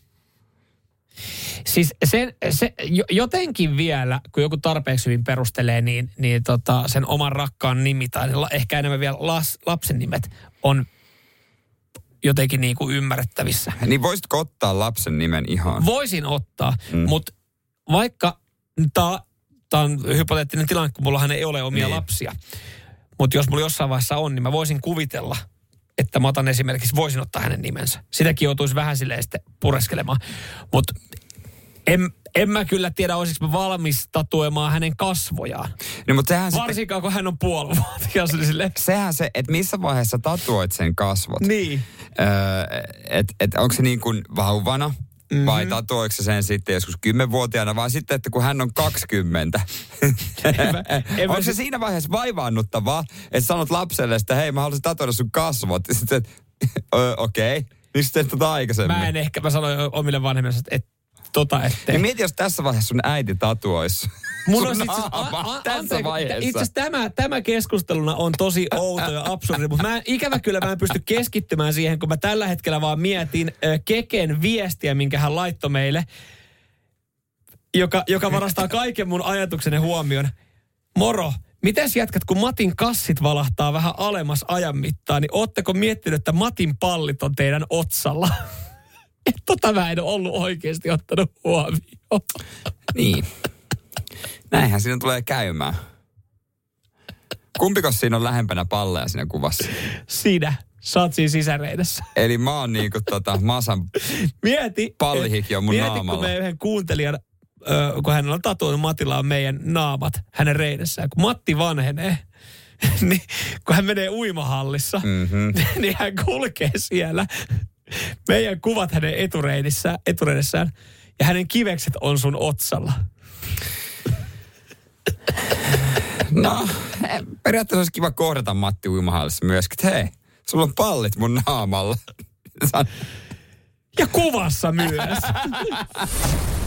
Siis sen, se, jo- jotenkin vielä, kun joku tarpeeksi hyvin perustelee, niin, niin tota, sen oman rakkaan nimi tai ehkä enemmän vielä las, lapsen nimet on jotenkin niin kuin ymmärrettävissä. Niin voisitko ottaa lapsen nimen ihan? Voisin ottaa, Mm. mutta vaikka tämä on hypoteettinen tilanne, kun mullahan ei ole omia niin. lapsia. Mutta jos mulla jossain vaiheessa on, niin mä voisin kuvitella, että mä otan esimerkiksi, voisin ottaa hänen nimensä. Sitäkin joutuisi vähän silleen sitten pureskelemaan. Mutta en, en mä kyllä tiedä, olisiko mä valmis tatuoimaan hänen kasvojaan. Niin, mutta sehän, sitten, Varsinkaan, kun hän on puolivuotias. Niin sehän se, että missä vaiheessa tatuoit sen kasvot. niin. Öö, että et onko se niin kuin vauvana mm-hmm. vai tatuoiko se sen sitten joskus kymmenvuotiaana vai sitten, että kun hän on 20. mä- en mä onko se sit- siinä vaiheessa vaivaannuttavaa, että sanot lapselle, että hei mä haluaisin tatuoida sun kasvot. Sitten, että <laughs> "Ö, okei. Okay. Miksi teet tota aikaisemmin? Mä en ehkä, mä sanoin omille vanhemmille, että et, tota ettei. Niin mieti, jos tässä vaiheessa sun äiti tatuoisi. Mun sun on a, tässä vaiheessa. Itse tämä, tämä keskusteluna on tosi outo ja absurdi, mutta mä, ikävä kyllä mä en pysty keskittymään siihen, kun mä tällä hetkellä vaan mietin ö, Keken viestiä, minkä hän laittoi meille, joka, joka varastaa kaiken mun ajatukseni huomioon. Moro, Mites jätkät, kun Matin kassit valahtaa vähän alemmas ajan mittaan, niin ootteko miettinyt, että Matin pallit on teidän otsalla? Et tota mä en ole ollut oikeasti ottanut huomioon. Niin. Näinhän siinä tulee käymään. Kumpiko siinä on lähempänä palleja siinä kuvassa? Sinä, sä oot siinä sisäreidessä. Eli mä oon niinku tota Masan Mieti. Pallihiki on mun mieti, naamalla. kun meidän yhden kuuntelijan, ö, kun hänellä on tatuoinut, Matilla on meidän naamat hänen reidessään. Kun Matti vanhenee, <laughs> niin kun hän menee uimahallissa, Mhm. <laughs> niin hän kulkee siellä. Meidän kuvat hänen etureidissään, etureidessään ja hänen kivekset on sun otsalla. No, eh, periaatteessa olisi kiva kohdata Matti uimahallissa myöskin, että hei, sulla on pallit mun naamalla. Ja kuvassa myös. <laughs>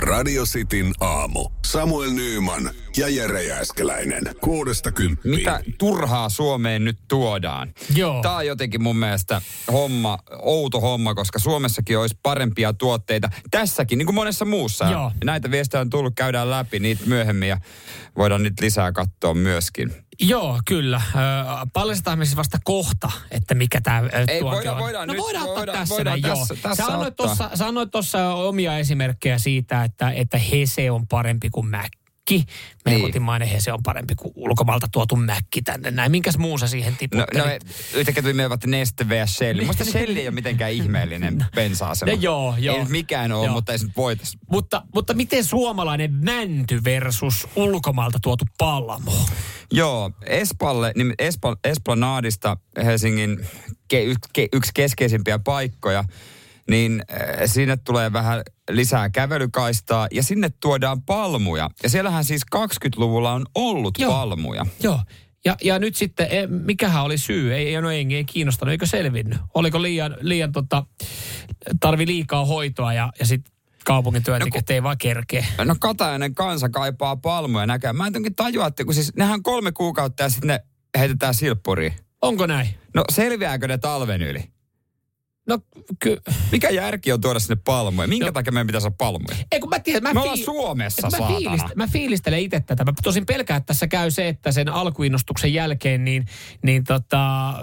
Radio Cityn aamu. Samuel Nyyman ja Jere Jääskeläinen. Kuudesta kymppiin. Mitä turhaa Suomeen nyt tuodaan? Joo. Tämä on jotenkin mun mielestä homma, outo homma, koska Suomessakin olisi parempia tuotteita. Tässäkin, niin kuin monessa muussa. Joo. Näitä viestejä on tullut, käydään läpi niitä myöhemmin ja voidaan niitä lisää katsoa myöskin. Joo, kyllä. Paljastetaan me siis vasta kohta, että mikä tämä Ei, voidaan- on. voidaan no nyt- voidaan ottaa voidaan- tässä voidaan näin, joo. tässä- tässä Sanoit tuossa, omia esimerkkejä siitä, että, että Hese on parempi kuin Mäkki. Meidän Niin. kotimainen Hese on parempi kuin ulkomailta tuotu Mäkki tänne näin. Minkäs muun sä siihen No, tiputtelit? no yhtäkkiä tuli mieleen vaikka Neste vs. Shell. Musta Shell ei ole mitenkään ihmeellinen bensa-asema. No joo, joo. Ei mikään ole, Joo. mutta ei se mutta, mutta miten suomalainen mänty versus ulkomailta tuotu pallamo? Joo, Espalle, niin Espa, Esplanadista Helsingin ke, yksi keskeisimpiä paikkoja, niin äh, sinne tulee vähän lisää kävelykaistaa ja sinne tuodaan palmuja. Ja siellähän siis 20-luvulla on ollut Joo. palmuja. Joo. Ja, ja nyt sitten, e, mikähän oli syy? Ei, ei, no ei, ei kiinnostanut, eikö selvinnyt? Oliko liian, liian tota, tarvi liikaa hoitoa ja, ja sitten kaupungin työntekijät no, ei vaan kerkeä. No katainen kansa kaipaa palmuja näkään. Mä en jotenkin tajua, että kun siis nehän kolme kuukautta ja sitten ne heitetään silppuriin. Onko näin? No selviääkö ne talven yli? No ky... Mikä järki on tuoda sinne palmuja? Minkä No. takia meidän pitäisi olla palmuja? Ei kun mä tiedän, mä, Me ollaan Suomessa, mä, fiilist, mä fiilistelen itse tätä. Mä tosin pelkään, että tässä käy se, että sen alkuinnostuksen jälkeen niin, niin tota,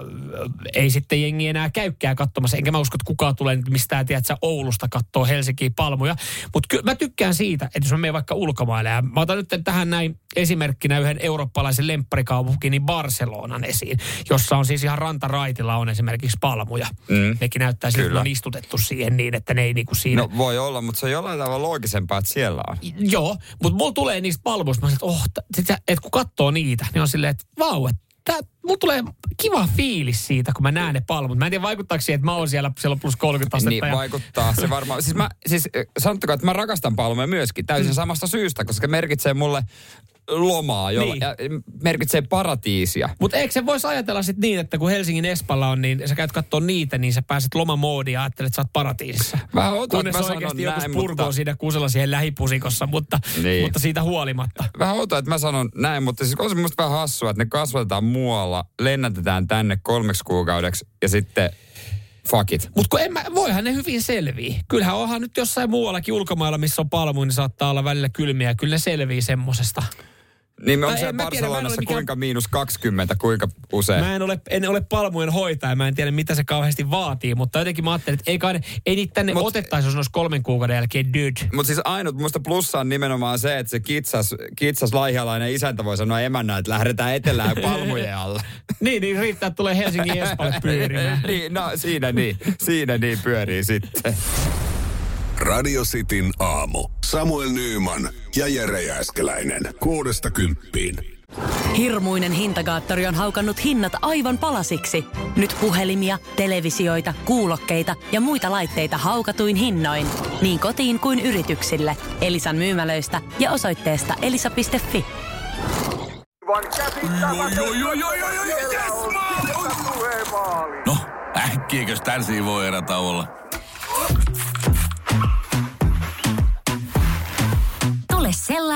ei sitten jengi enää käykkää katsomassa. Enkä mä usko, että kukaan tulee nyt mistään, tiedätkö, Oulusta kattoo Helsinkiin palmuja. Mutta kyllä mä tykkään siitä, että jos mä menen vaikka ulkomaille. Ja mä otan nyt tähän näin esimerkkinä yhden eurooppalaisen lempparikaupunkin, niin Barcelonan esiin, jossa on siis ihan rantaraitilla on esimerkiksi palmuja. Mm. Nekin näyttää että Kyllä. ne on istutettu siihen niin, että ne ei niinku siinä... No voi olla, mutta se on jollain tavalla loogisempaa, että siellä on. Joo, mutta mulla tulee niistä mä sanoin, että, oh, t- sit sä- et kun katsoo niitä, niin on silleen, että vau, että tää, mulla tulee kiva fiilis siitä, kun mä näen ne palmut. Mä en tiedä, vaikuttaako siihen, että mä oon siellä, siellä on plus 30 astetta. Niin ja, vaikuttaa. Se varmaan, siis mä, siis sanottakaa, että mä rakastan palmuja myöskin täysin samasta syystä, koska se merkitsee mulle lomaa, jolla, Niin. ja merkitsee paratiisia. mutta eikö se voisi ajatella sitten niin, että kun Helsingin Espalla on, niin sä käyt katsoa niitä, niin sä pääset lomamoodiin ja ajattelet, että sä oot paratiisissa. Vähän odotan, Kunnes että mä sanon oikeasti joku näin, spurgoo mutta- siinä kusella siihen lähipusikossa, mutta, Niin. mutta siitä huolimatta. Vähän outoa, että mä sanon näin, mutta siis on se musta vähän hassua, että ne kasvatetaan muualla, lennätetään tänne kolmeksi kuukaudeksi ja sitten fuck it. Mutta kun en mä, voihan ne hyvin selvii. Kyllähän onhan nyt jossain muuallakin ulkomailla, missä on palmu, niin saattaa olla välillä kylmiä. Kyllä ne selvii semmosesta. Niin Tai on se tiedä, Barcelonassa mikään- kuinka miinus 20, kuinka usein? Mä en ole, en ole palmujen hoitaja, mä en tiedä mitä se kauheasti vaatii, mutta jotenkin mä ajattelin, että ei, kai, ei niitä tänne Mut- otettaisi, jos olisi kolmen kuukauden jälkeen dude. Mutta siis ainut musta plussa on nimenomaan se, että se kitsas, kitsas laihialainen isäntä voi sanoa emännä, että lähdetään etelään <laughs> palmujen alle. Niin, niin riittää, että tulee Helsingin Espalle pyörimään. <laughs> niin, no siinä niin, siinä niin pyörii sitten. Radio Cityn aamu. Samuel Nyyman ja Jere Jääskeläinen. Kuudesta kymppiin. Hirmuinen hintakaattori on haukannut hinnat aivan palasiksi. Nyt puhelimia, televisioita, kuulokkeita ja muita laitteita haukatuin hinnoin. Niin kotiin kuin yrityksille. Elisan myymälöistä ja osoitteesta elisa.fi. No, äkkiäkös tän voi erätä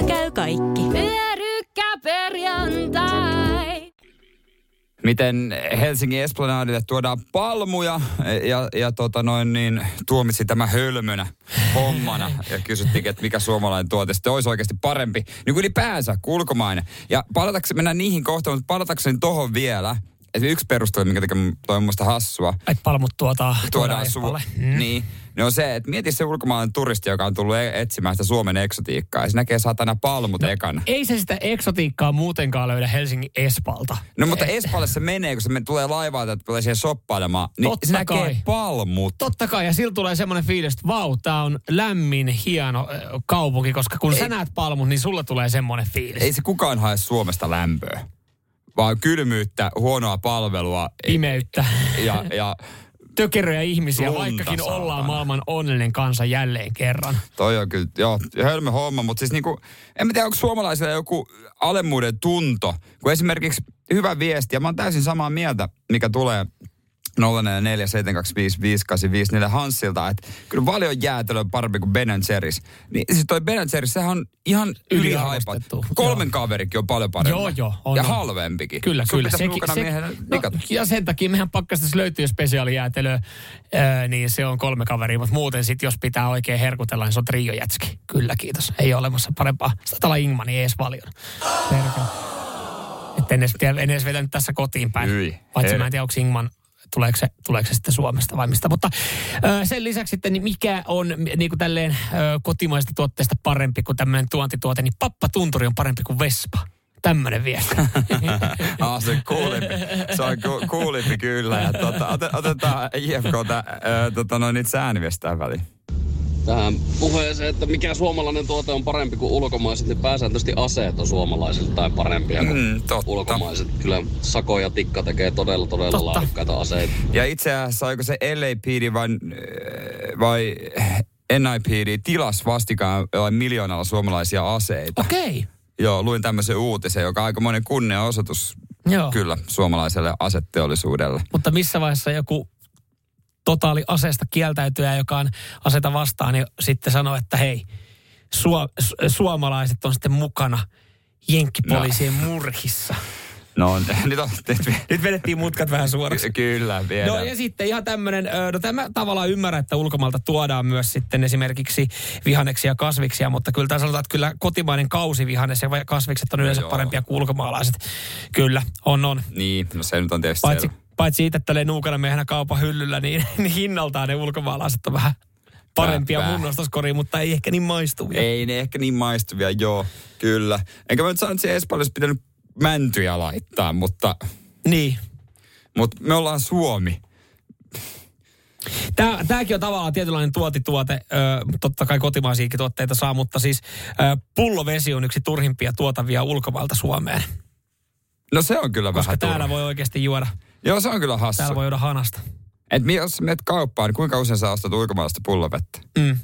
Kotona käy kaikki. Pyörykkäperjantai! Miten Helsingin Esplanadille tuodaan palmuja ja, ja tota noin niin, tuomitsi tämä hölmönä hommana ja kysyttiin, että mikä suomalainen tuote sitten olisi oikeasti parempi. Niin kuin ylipäänsä, kuin ulkomainen. Ja palatakseni, mennään niihin kohtaan, mutta palatakseni tohon vielä, yksi perustelu, minkä takia toi on musta hassua, Että palmut tuota, tuodaan su- Espalle. Mm. niin, niin on se, että mieti se ulkomaalainen turisti, joka on tullut e- etsimään sitä Suomen eksotiikkaa. Ja se näkee saatana palmut no, ekana. Ei se sitä eksotiikkaa muutenkaan löydä Helsingin Espalta. No mutta Eh, Espalle se menee, kun se men- tulee laivaalta, että tulee siihen shoppailemaan. Niin Totta se näkee kai. palmut. Totta kai, ja sillä tulee semmoinen fiilis, että vau, tää on lämmin, hieno kaupunki, koska kun Ei. sä näet palmut, niin sulla tulee semmoinen fiilis. Ei se kukaan hae Suomesta lämpöä, vaan kylmyyttä, huonoa palvelua Pimeyttä, ja, ja <laughs> tökeröjä ihmisiä, Lunta, vaikkakin saatana. ollaan maailman onnellinen kansa jälleen kerran. toi on kyllä, joo, hölmö homma, mutta siis niinku, en mä tiedä, onko suomalaisilla joku alemmuuden tunto, kun esimerkiksi hyvä viesti, ja mä oon täysin samaa mieltä, mikä tulee 0447255854 Hanssilta, että kyllä valion jäätelö on parempi kuin Ben Jerry's. Niin siis toi Ben Jerry's, sehän on ihan ylihaipattu. Kolmen joo. kaverikin on paljon parempi. Joo, joo, on, ja on. halvempikin. Kyllä, Sun kyllä. mukana miehellä no, ja sen takia mehän pakkasta löytyy spesiaalijäätelöä, ää, niin se on kolme kaveria, mutta muuten sitten jos pitää oikein herkutella, niin se on trio jätski. Kyllä, kiitos. Ei ole olemassa parempaa. Sitä olla Ingmani ees paljon. Perkele. Että en edes, en edes vetänyt tässä kotiin päin. Hyi, Paitsi mä en tiedä, onko Ingman tuleeko se, tuleeko se sitten Suomesta vai mistä. Mutta ö, sen lisäksi sitten, niin mikä on niin kuin tälleen ö, kotimaisesta tuotteesta parempi kuin tämmöinen tuontituote, niin pappatunturi on parempi kuin Vespa. Tämmöinen viesti. <laughs> ah, se kuulimpi. Se on ku, kuulimpi kyllä. Ja ot, otetaan äh, tota, noin niitä säännöistä tähän väliin. Tähän puheeseen, että mikä suomalainen tuote on parempi kuin ulkomaiset, niin pääsääntöisesti aseet on suomalaiset tai parempia kuin Mm, totta. ulkomaiset. Kyllä Sako ja Tikka tekee todella, todella Totta. laadukkaita aseita. Ja itse asiassa oliko se LAPD vai, vai NIPD tilas vastikaan miljoonalla suomalaisia aseita. Okei. Okay. Joo, luin tämmöisen uutisen, joka on aikamoinen kunniaosoitus Joo. kyllä suomalaiselle aseteollisuudelle. Mutta missä vaiheessa joku totaali aseesta kieltäytyjä, joka on aseta vastaan, niin sitten sanoo, että hei, suo, su, suomalaiset on sitten mukana jenkkipoliisien no. murhissa. No, <laughs> nyt on... Nyt vedettiin mutkat vähän suoraksi. Kyllä, vielä. No ja sitten ihan tämmöinen, no tämä tavallaan ymmärrän, että ulkomailta tuodaan myös sitten esimerkiksi vihanneksia ja kasviksia, mutta kyllä tämä sanotaan, että kyllä kotimainen kausivihannes ja kasvikset on yleensä joo. parempia kuin ulkomaalaiset. Kyllä, on on. Niin, no se nyt on tietysti Paitsi, selvä. Paitsi itse tälleen nuukana miehenä kaupan hyllyllä, niin, <laughs> niin hinnaltaan ne ulkomaalaiset on vähän parempia mun nostoskoriin, mutta ei ehkä niin maistuvia. Ei ne ehkä niin maistuvia, joo, kyllä. Enkä mä nyt sano, että siellä Espanjassa pitänyt mäntyjä laittaa, mutta, Niin. mutta me ollaan Suomi. Tää, tääkin on tavallaan tietynlainen tuotituote. Ö, totta kai kotimaisiakin tuotteita saa, mutta siis ö, pullovesi on yksi turhimpia tuotavia ulkomailta Suomeen. No se on kyllä Koska vähän täällä turha. voi oikeasti juoda. Joo, se on kyllä hassu. Täällä voi juoda hanasta. Et jos menet kauppaan, niin kuinka usein sä ostat ulkomaalaista pullovettä? Mm.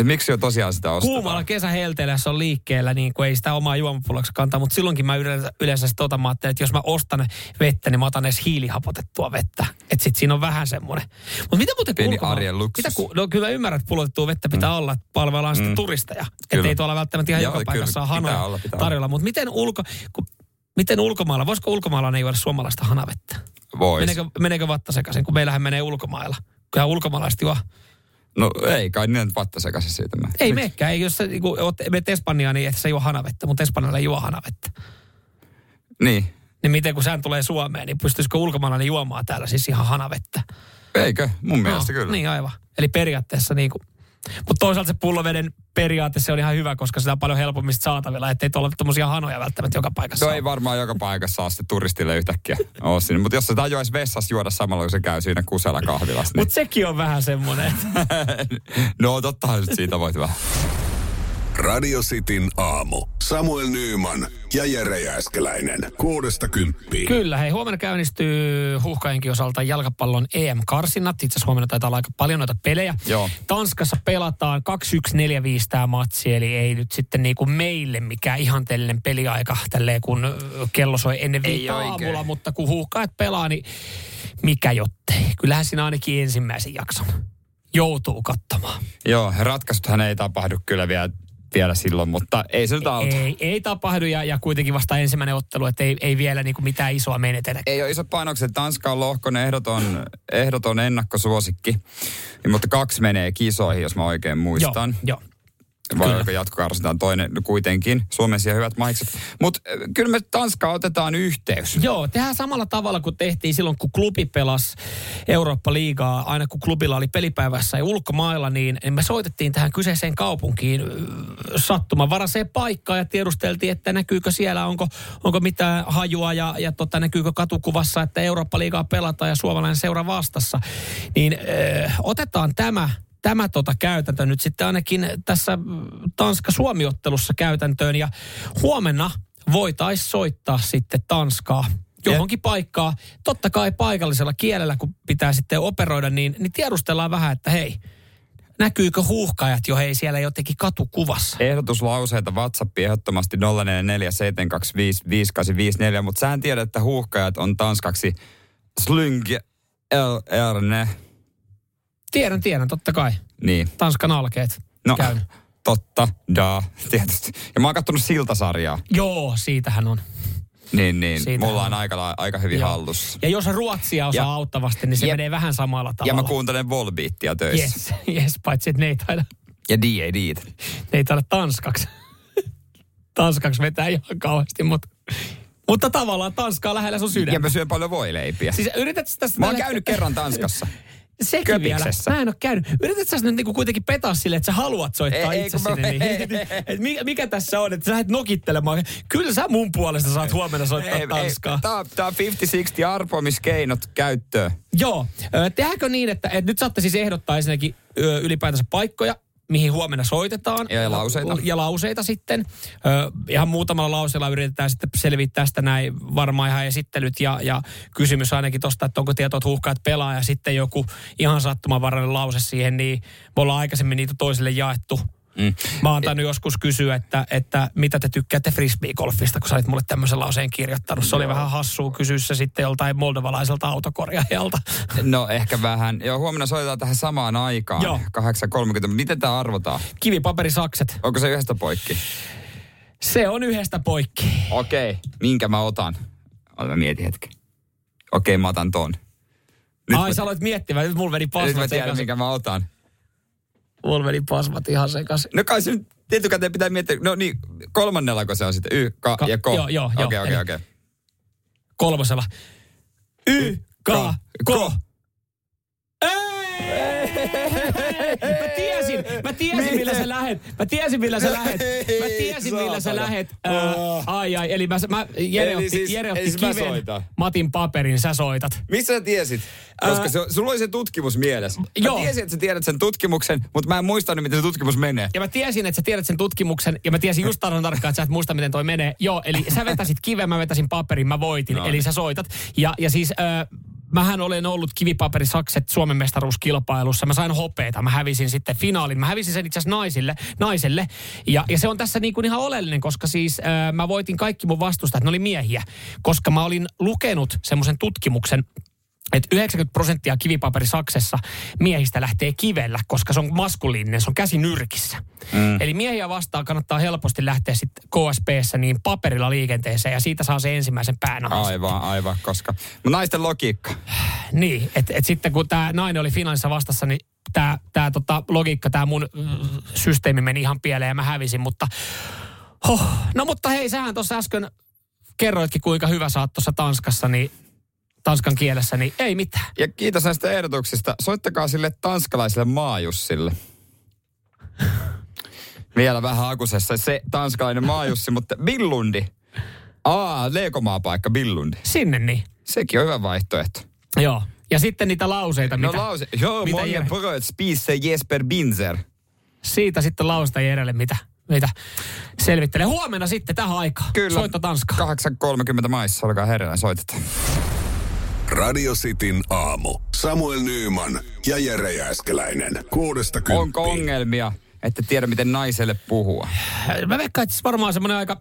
Et miksi jo tosiaan sitä ostetaan? Kuumalla kesähelteellä se on liikkeellä, niin kuin ei sitä omaa juomapulloksi kantaa, mutta silloinkin mä yleensä, yleensä sit otan, mä että jos mä ostan vettä, niin mä otan edes hiilihapotettua vettä. Että sit siinä on vähän semmoinen. Mutta mitä muuten Pieni arjen luksus. Mitä, ku, no kyllä mä ymmärrän, että pullotettua vettä pitää mm. olla, että palvellaan mm. sitä turisteja. Että ei tuolla välttämättä ihan Joo, joka paikassa pitää hanoja olla, pitää tarjolla. Mutta miten, ulko, ku, miten ulkomailla, voisiko ulkomailla juoda suomalaista hanavettä? Vois. Meneekö, meneekö vatta sekaisin, kun meillähän menee ulkomailla? Kyllä ulkomaalaiset juo. No ei kai niin vatta sekaisin siitä. Mä. Ei mekään, ei, jos sä niin menet Espanjaan, niin et sä juo hanavettä, mutta Espanjalla ei juo hanavettä. Niin. Niin miten kun sään tulee Suomeen, niin pystyisikö ulkomaalainen juomaan täällä siis ihan hanavettä? Eikö? Mun mielestä no, kyllä. Niin aivan. Eli periaatteessa niin kuin, mutta toisaalta se pulloveden periaate se on ihan hyvä, koska sitä on paljon helpommin saatavilla, ettei tuolla tuommoisia hanoja välttämättä joka paikassa No ei varmaan joka paikassa saa sitten turistille yhtäkkiä ole. Mutta jos se tajuaisi vessassa juoda samalla, kun se käy siinä kusella kahvilassa. Niin... Mutta sekin on vähän semmoinen. <laughs> no tottahan sit siitä voit vähän. Radio Cityn aamu. Samuel Nyyman ja Jere Jääskeläinen. Kuudesta kymppiin. Kyllä, hei, huomenna käynnistyy huuhkajenkin osalta jalkapallon EM-karsinnat. Itse asiassa huomenna taitaa olla aika paljon noita pelejä. Joo. Tanskassa pelataan 2-1-4-5 tämä matsi, eli ei nyt sitten niin kuin meille mikään ihanteellinen peliaika, tälleen kun kello soi ennen viittä aamulla, mutta kun huuhkajat pelaa, niin mikä jottei. Kyllähän siinä ainakin ensimmäisen jakson joutuu katsomaan. Joo, ratkaisuthan ei tapahdu kyllä vielä, vielä silloin, mutta ei se nyt auta. Ei, ei tapahdu ja, ja kuitenkin vasta ensimmäinen ottelu, että ei, ei vielä niin kuin mitään isoa menetellä. Ei ole isot painokset. Tanska on lohkon ehdoton, ehdoton ennakkosuosikki. Mutta kaksi menee kisoihin, jos mä oikein muistan. Joo, joo. Vai Kyllä. oliko jatkokarsitaan toinen no kuitenkin. Suomen siellä hyvät mahikset. Mutta kyllä me Tanskaa otetaan yhteys. Joo, tehdään samalla tavalla kuin tehtiin silloin, kun klubi pelasi Eurooppa-liigaa. Aina kun klubilla oli pelipäivässä ja ulkomailla, niin me soitettiin tähän kyseiseen kaupunkiin sattumanvaraiseen paikkaan ja tiedusteltiin, että näkyykö siellä, onko, onko mitään hajua ja, ja tota, näkyykö katukuvassa, että Eurooppa-liigaa pelataan ja suomalainen seura vastassa. Niin ö, otetaan tämä tämä tota käytäntö nyt sitten ainakin tässä Tanska-Suomi-ottelussa käytäntöön. Ja huomenna voitaisiin soittaa sitten Tanskaa johonkin paikkaa. Totta kai paikallisella kielellä, kun pitää sitten operoida, niin, niin tiedustellaan vähän, että hei, näkyykö huuhkajat jo hei siellä jotenkin katukuvassa? Ehdotuslauseita WhatsApp ehdottomasti 0447255854, mutta sähän tiedät, että huuhkajat on tanskaksi slyng erne. Tiedän, tiedän, totta kai. Niin. Tanskan alkeet. No, Käynyt. totta, da, tietysti. Ja mä oon kattonut Siltasarjaa. Joo, siitähän on. Niin, niin. Siitä Mulla on aika, aika hyvin Joo. hallussa. Ja jos ruotsia osaa Ja- auttavasti, niin se Jep. menee vähän samalla Ja tavalla. mä kuuntelen Volbeatia töissä. Yes, <laughs> yes, paitsi että ne ei taida Ja D.A.D. Ne ei taida tanskaksi. <laughs> tanskaksi vetää ihan kauheasti, mutta Mutta tavallaan Tanska on lähellä sun sydäntä. Ja mä syön paljon voileipiä. Siis yrität tästä... Mä oon tällä- käynyt kerran Tanskassa. <laughs> Sekin vielä. Köpiksessä. Mä en ole käynyt. Yrität sä nyt niinku kuitenkin petaa sille, että sä haluat soittaa Ei, ei, itse mä- sinne. Niin, ei, <laughs> <laughs> et, et mikä, mikä, tässä on, että sä lähdet nokittelemaan. Kyllä sä mun puolesta saat huomenna soittaa Ei, ei, Tanskaa. tää, on- tää on 50-60 arpomiskeinot käyttöön. Joo. Tehdäänkö niin, että, että nyt saatte siis ehdottaa ensinnäkin ylipäätänsä paikkoja, mihin huomenna soitetaan. Ja- lauseita. Ja lauseita sitten. Ö, ihan muutamalla lauseella yritetään sitten selvittää tästä näin varmaan ihan esittelyt ja, ja kysymys ainakin tosta, että onko tietoa, että huuhkaat pelaa ja sitten joku ihan sattumanvarainen lause siihen, niin me ollaan aikaisemmin niitä toisille jaettu. Mm. Mä oon tainnut joskus kysyä, että, että mitä te tykkäätte frisbee-golfista, kun sä olit mulle tämmöisen lauseen kirjoittanut. Se oli vähän hassua kysyä se sitten joltain moldovalaiselta autokorjaajalta. No ehkä vähän. Joo, huomenna soitetaan tähän samaan aikaan. Joo. 8.30. Miten tämä arvotaan? Kivipaperisakset. Onko se yhdestä poikki? Se on yhdestä poikki. Okei. Minkä mä otan? Ota mietin hetki. Okei, mä otan ton. Nyt Ai mä, sä aloit miettimään, nyt mulla meni nyt mä pasmat tiedän, minkä mä otan. Mulla meni pasmat ihan sekas. No kai se nyt etukäteen pitää miettiä. No niin, kolmannellako se on sitten? Y, ka, Ka- ja ko. joo, joo, joo. Okei, okei, okei. Kolmosella. Y. Mä tiesin, mä tiesin millä sä lähet. Mä tiesin millä sä lähet. Mä tiesin millä sä lähet. Ää, ai ai, eli mä, mä Jere otti, siis- Jere otti siis kiven, soitan. Matin paperin, sä soitat. Missä sä tiesit? Koska se, sulla oli se tutkimus mielessä. Mä Joo. tiesin, että sä tiedät sen tutkimuksen, mutta mä en muistanut, miten se tutkimus menee. Ja mä tiesin, että sä tiedät sen tutkimuksen, ja mä tiesin just tarkkaan tarkkaan, että sä et muista, miten toi menee. Joo, eli sä vetäsit kiven, mä vetäsin paperin, mä voitin, No eli niin. sä soitat. Ja, ja siis... Äh, Mähän olen ollut kivipaperisakset Suomen mestaruuskilpailussa. Mä sain hopeeta. Mä hävisin sitten finaalin. Mä hävisin sen itse asiassa naisille, naiselle. Ja, ja se on tässä niin kuin ihan oleellinen, koska siis äh, mä voitin kaikki mun vastustajat. Ne oli miehiä. Koska mä olin lukenut semmoisen tutkimuksen, että 90 prosenttia kivipaperisaksessa miehistä lähtee kivellä, koska se on maskuliininen, se on käsi nyrkissä. Mm. Eli miehiä vastaan kannattaa helposti lähteä sitten KSPssä niin paperilla liikenteeseen ja siitä saa se ensimmäisen päänahisen. Aivan, aivan, koska... Naisten logiikka. <sighs> Niin, että et sitten kun tämä nainen oli finaalissa vastassa, niin tämä tää tota logiikka, tämä mun mm, systeemi meni ihan pieleen ja mä hävisin, mutta... Huh. No mutta hei, sähän tuossa äsken kerroitkin, kuinka hyvä sä oot tuossa Tanskassa, niin tanskan kielessä, niin ei mitään. Ja kiitos näistä ehdotuksista. Soittakaa sille tanskalaiselle Maajussille. Vielä vähän akusessa se tanskalainen Maajussi, mutta Billundi. Aa, Leekomaapaikka Billundi. Sinne niin. Sekin on hyvä vaihtoehto. Joo. Ja sitten niitä lauseita, No mitä, lause. Joo, mitä många Jere- bröd spiser Jesper Binzer. siitä sitten lausta Jerelle, mitä, mitä selvittelee. Huomenna sitten tähän aikaan. Kyllä. Soitto Tanskaa. 8.30 maissa, olkaa heränä, soitetaan. Radio Cityn aamu. Samuel Nyyman ja Jere Jääskeläinen. Kuudesta kymppiin. Onko ongelmia, että tiedä miten naiselle puhua? Mä veikkaan, että se varmaan semmoinen aika,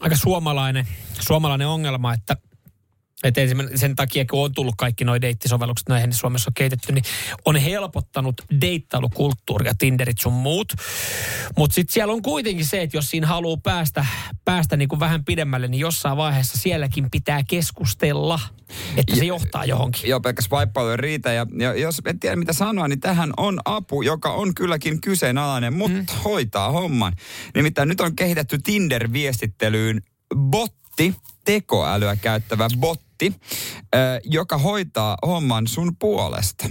aika suomalainen, suomalainen ongelma, että ensimmäinen, sen takia, kun on tullut kaikki nuo deittisovellukset, näihin Suomessa on kehitetty, niin on helpottanut deittailukulttuuria, Tinderit sun muut. Mutta sitten siellä on kuitenkin se, että jos siinä haluaa päästä, päästä niin kuin vähän pidemmälle, niin jossain vaiheessa sielläkin pitää keskustella, että se johtaa johonkin. Joo, pelkkä swipeilu ei riitä. Ja, ja jos et tiedä mitä sanoa, niin tähän on apu, joka on kylläkin kyseenalainen, mutta mm. hoitaa homman. Nimittäin nyt on kehitetty Tinder-viestittelyyn botti, tekoälyä käyttävä botti, ö, joka hoitaa homman sun puolesta.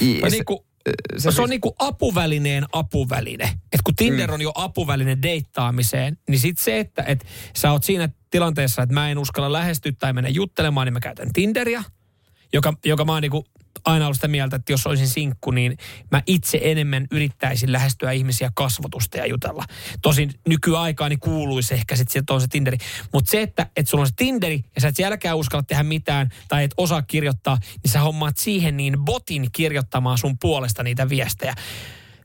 I- No se- niinku, se se, se on siis- niinku apuvälineen apuväline. Et kun Tinder Mm. on jo apuväline deittaamiseen, niin sit se, että et sä oot siinä tilanteessa, että mä en uskalla lähestyä tai mennä juttelemaan, niin mä käytän Tinderia, joka, joka mä oon niinku aina ollut sitä mieltä, että jos olisin sinkku, niin mä itse enemmän yrittäisin lähestyä ihmisiä kasvotusta ja jutella. Tosin nykyaikaan niin kuuluisi ehkä sitten, että on se Tinderi. Mutta se, että, että sulla on se Tinderi ja sä et sielläkään uskalla tehdä mitään tai et osaa kirjoittaa, niin sä hommaat siihen niin botin kirjoittamaan sun puolesta niitä viestejä.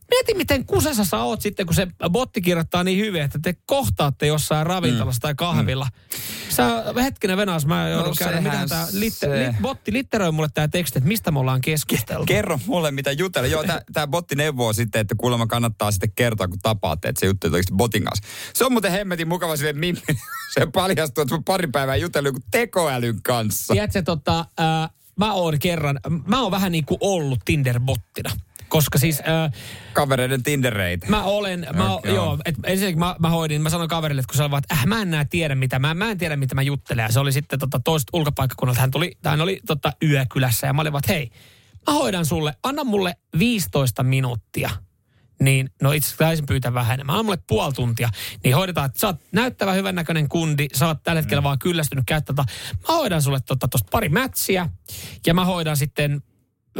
Mieti, miten kusessa sä oot sitten, kun se botti kirjoittaa niin hyvin, että te kohtaatte jossain ravintolassa mm. tai kahvilla. Sä hetkinen Venas, mä joudun No käydä, mitä tää litte, se- li, botti litteroi mulle tää teksti, että mistä me ollaan keskusteltu. Kerro mulle, mitä jutella. Joo, tämä botti neuvoo sitten, että kuulemma kannattaa sitten kertoa, kun tapaatte, että se juttu oikeasti botin kanssa. Se on muuten hemmetin mukava sille Mimmi. <laughs> Se paljastuu, että mä pari päivää jutellut joku tekoälyn kanssa. Tiedätkö, tota, ää, mä oon kerran, mä oon vähän niin kuin ollut Tinder-bottina. Koska siis... Äh, Kavereiden Tindereitä. Mä olen, mä, Okei, joo, et ensinnäkin mä, mä hoidin, mä sanoin kaverille, että kun oli vaan, että äh, mä en näe tiedä mitä, mä, mä en tiedä mitä mä juttelen. Ja se oli sitten tota, toista ulkopaikkakunnalta, hän tuli, hän oli tota, yökylässä ja mä olin vaan, että hei, mä hoidan sulle, anna mulle 15 minuuttia. Niin, no itse asiassa taisin pyytää vähän enemmän. Anna mulle puoli tuntia. Niin hoidetaan, että sä oot näyttävä hyvännäköinen kundi, sä oot tällä hetkellä vaan kyllästynyt käyttää. tota- Mä hoidan sulle tosta, tosta pari mätsiä ja mä hoidan sitten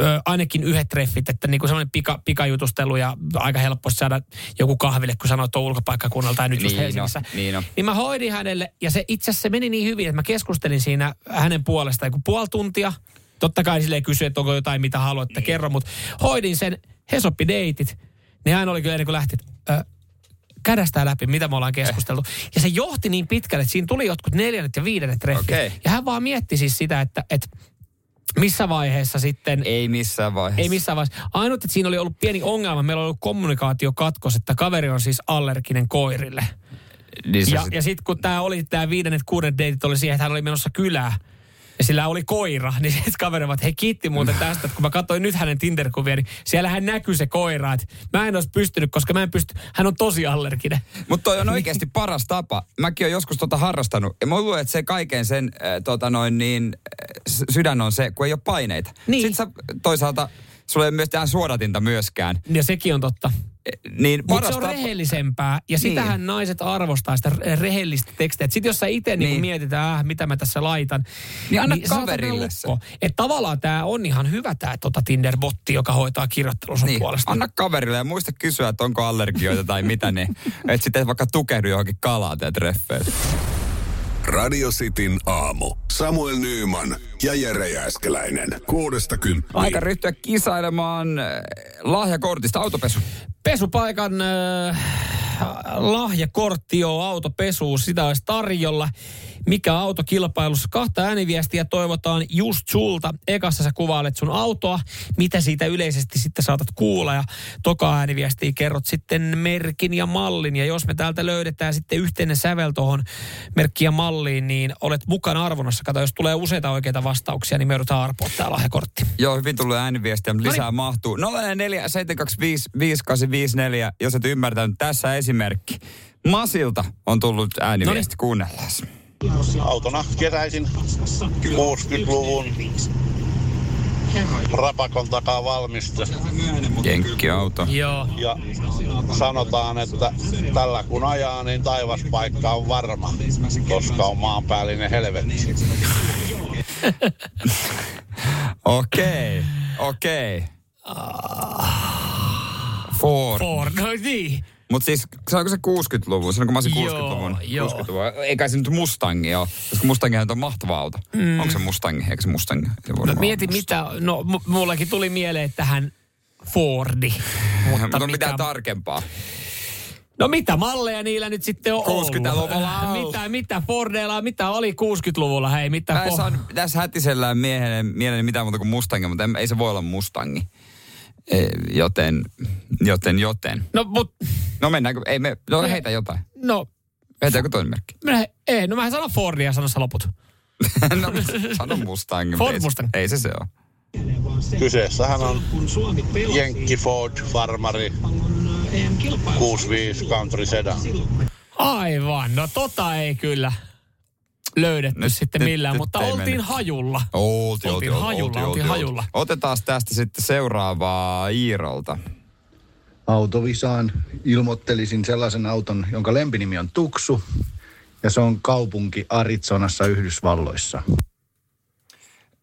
ö, ainakin yhdet treffit, että niinku semmoinen pika, pikajutustelu ja aika helppo saada joku kahville, kun sanoit tuon ulkopaikkakunnalta tai nyt just Niin on, Helsingissä. niin on. Niin mä hoidin hänelle, ja se itse asiassa se meni niin hyvin, että mä keskustelin siinä hänen puolestaan joku puoli tuntia. Totta kai silleen kysyi, että onko jotain, mitä haluat, että kerro, mutta hoidin sen, he soppi deitit. Niin hän oli kyllä ennen kuin lähti, että, ö, kädästää läpi, mitä me ollaan keskusteltu. <laughs> Ja se johti niin pitkälle, että siinä tuli jotkut neljännet ja viidennet treffit. Okei. Ja hän vaan mietti siis sitä, että, että missä vaiheessa sitten... Ei missään vaiheessa. Ei missään vaiheessa. Ainut, että siinä oli ollut pieni ongelma. Meillä oli ollut kommunikaatiokatkos, että kaveri on siis allerginen koirille. Niin Ja, sit- ja sitten kun tämä oli, tämä viidennet, kuudennet deitit oli siihen, että hän oli menossa kylään, ja sillä oli koira, niin <laughs> sitten kaveri vaan, että hei kiitti muuten tästä, että kun mä katsoin nyt hänen Tinder-kuvia, niin siellähän näkyy se koira, että mä en olisi pystynyt, koska mä en pysty, hän on tosi allerginen. Mutta toi on oikeasti <laughs> paras tapa. Mäkin olen joskus tota harrastanut. Ja mä luulen, että se kaiken sen äh, tota noin niin, äh, sydän on se, kun ei ole paineita. Niin. Sitten sä toisaalta, sulla ei ole myöskään suodatinta myöskään. Ja sekin on totta. Niin Mutta se on rehellisempää, ja Niin. sitähän naiset arvostaa, sitä re- rehellistä tekstiä. Sitten jos sä itse niin. Niin. mietitään, äh, mitä mä tässä laitan. Niin anna saatat kaverille se. Että tavallaan tämä on ihan hyvä tämä tota Tinder-botti, joka hoitaa kirjoittelun sun Niin, puolesta. anna kaverille ja muista kysyä, että onko allergioita tai mitä, niin että sitten vaikka tukehdu johonkin kalaan tai treffeille. Radio Cityn aamu. Samuel Nyyman ja Jere Jääskeläinen. Kuudesta kymppiin. Aika ryhtyä kisailemaan äh, lahjakortista autopesu. Pesupaikan äh, lahjakortti on autopesuus, sitä olisi tarjolla. Mikä autokilpailussa? Kahta ääniviestiä toivotaan just sulta. Ekassa sä kuvailet sun autoa, mitä siitä yleisesti sitten saatat kuulla. Ja toka ääniviestiä kerrot sitten merkin ja mallin. Ja jos me täältä löydetään sitten yhteinen sävel tuohon merkkiin ja malliin, niin olet mukana arvonnassa. Kato, jos tulee useita oikeita vastauksia, niin me joudutaan arpoa tää lahjakortti. Joo, hyvin tullut ääniviestiä, lisää mahtuu. 044 725 5854, jos et ymmärtänyt. Tässä esimerkki. Masilta on tullut ääniviesti, kuunnellaan. Autona keräisin 60-luvun rapakon takaa valmiste. Jenkkiauto. Joo. Ja sanotaan, että tällä kun ajaa, niin taivaspaikka on varma, koska on maanpäällinen helvetti. <laughs> Okei, okei. Ford. Ford, no niin. Mutta siis, saako se 60-luvun? Sanoinko mä olisin Joo, 60-luvun? joo. 60-luvun. Eikä se nyt Mustangi ole, koska Mustangihan on mahtava auto. Mm. Onko se Mustangi? Eikö se Mustangi? Se No, mieti Mustang. mitä, no mu- mullakin tuli mieleen tähän Fordi. Mutta Mutta on mitään mikä, tarkempaa. no mitä malleja niillä nyt sitten on 60-luvulla ollut? Mitä, mitä Fordeilla, mitä oli 60-luvulla, hei, mitä Mä en Fo- saa tässä hätisellään miehelle, mieleen mitään muuta kuin Mustangi, mutta en, ei se voi olla Mustangi. E, joten, joten, joten. No, mut, No mennäänkö? Ei me, no heitä jotain. no, Heitääkö toinen merkki? minä, ei, no mä sanon Fordia ja sano sä loput. <laughs> no, sano Mustangi. mutta Ford ei se- Mustang. Ei se se ole. Kyseessähän on Jenkki Ford Farmari 65 Country Sedan. Aivan, no tota ei kyllä löydetty Nyt- sitten nyt- millään, nyt mutta oltiin mennyt. hajulla. Oltiin, Oltiin hajulla, oltiin hajulla. Otetaan tästä sitten seuraavaa Iirolta. autovisaan ilmoittelisin sellaisen auton, jonka lempinimi on Tuksu. Ja se on kaupunki Arizonassa Yhdysvalloissa.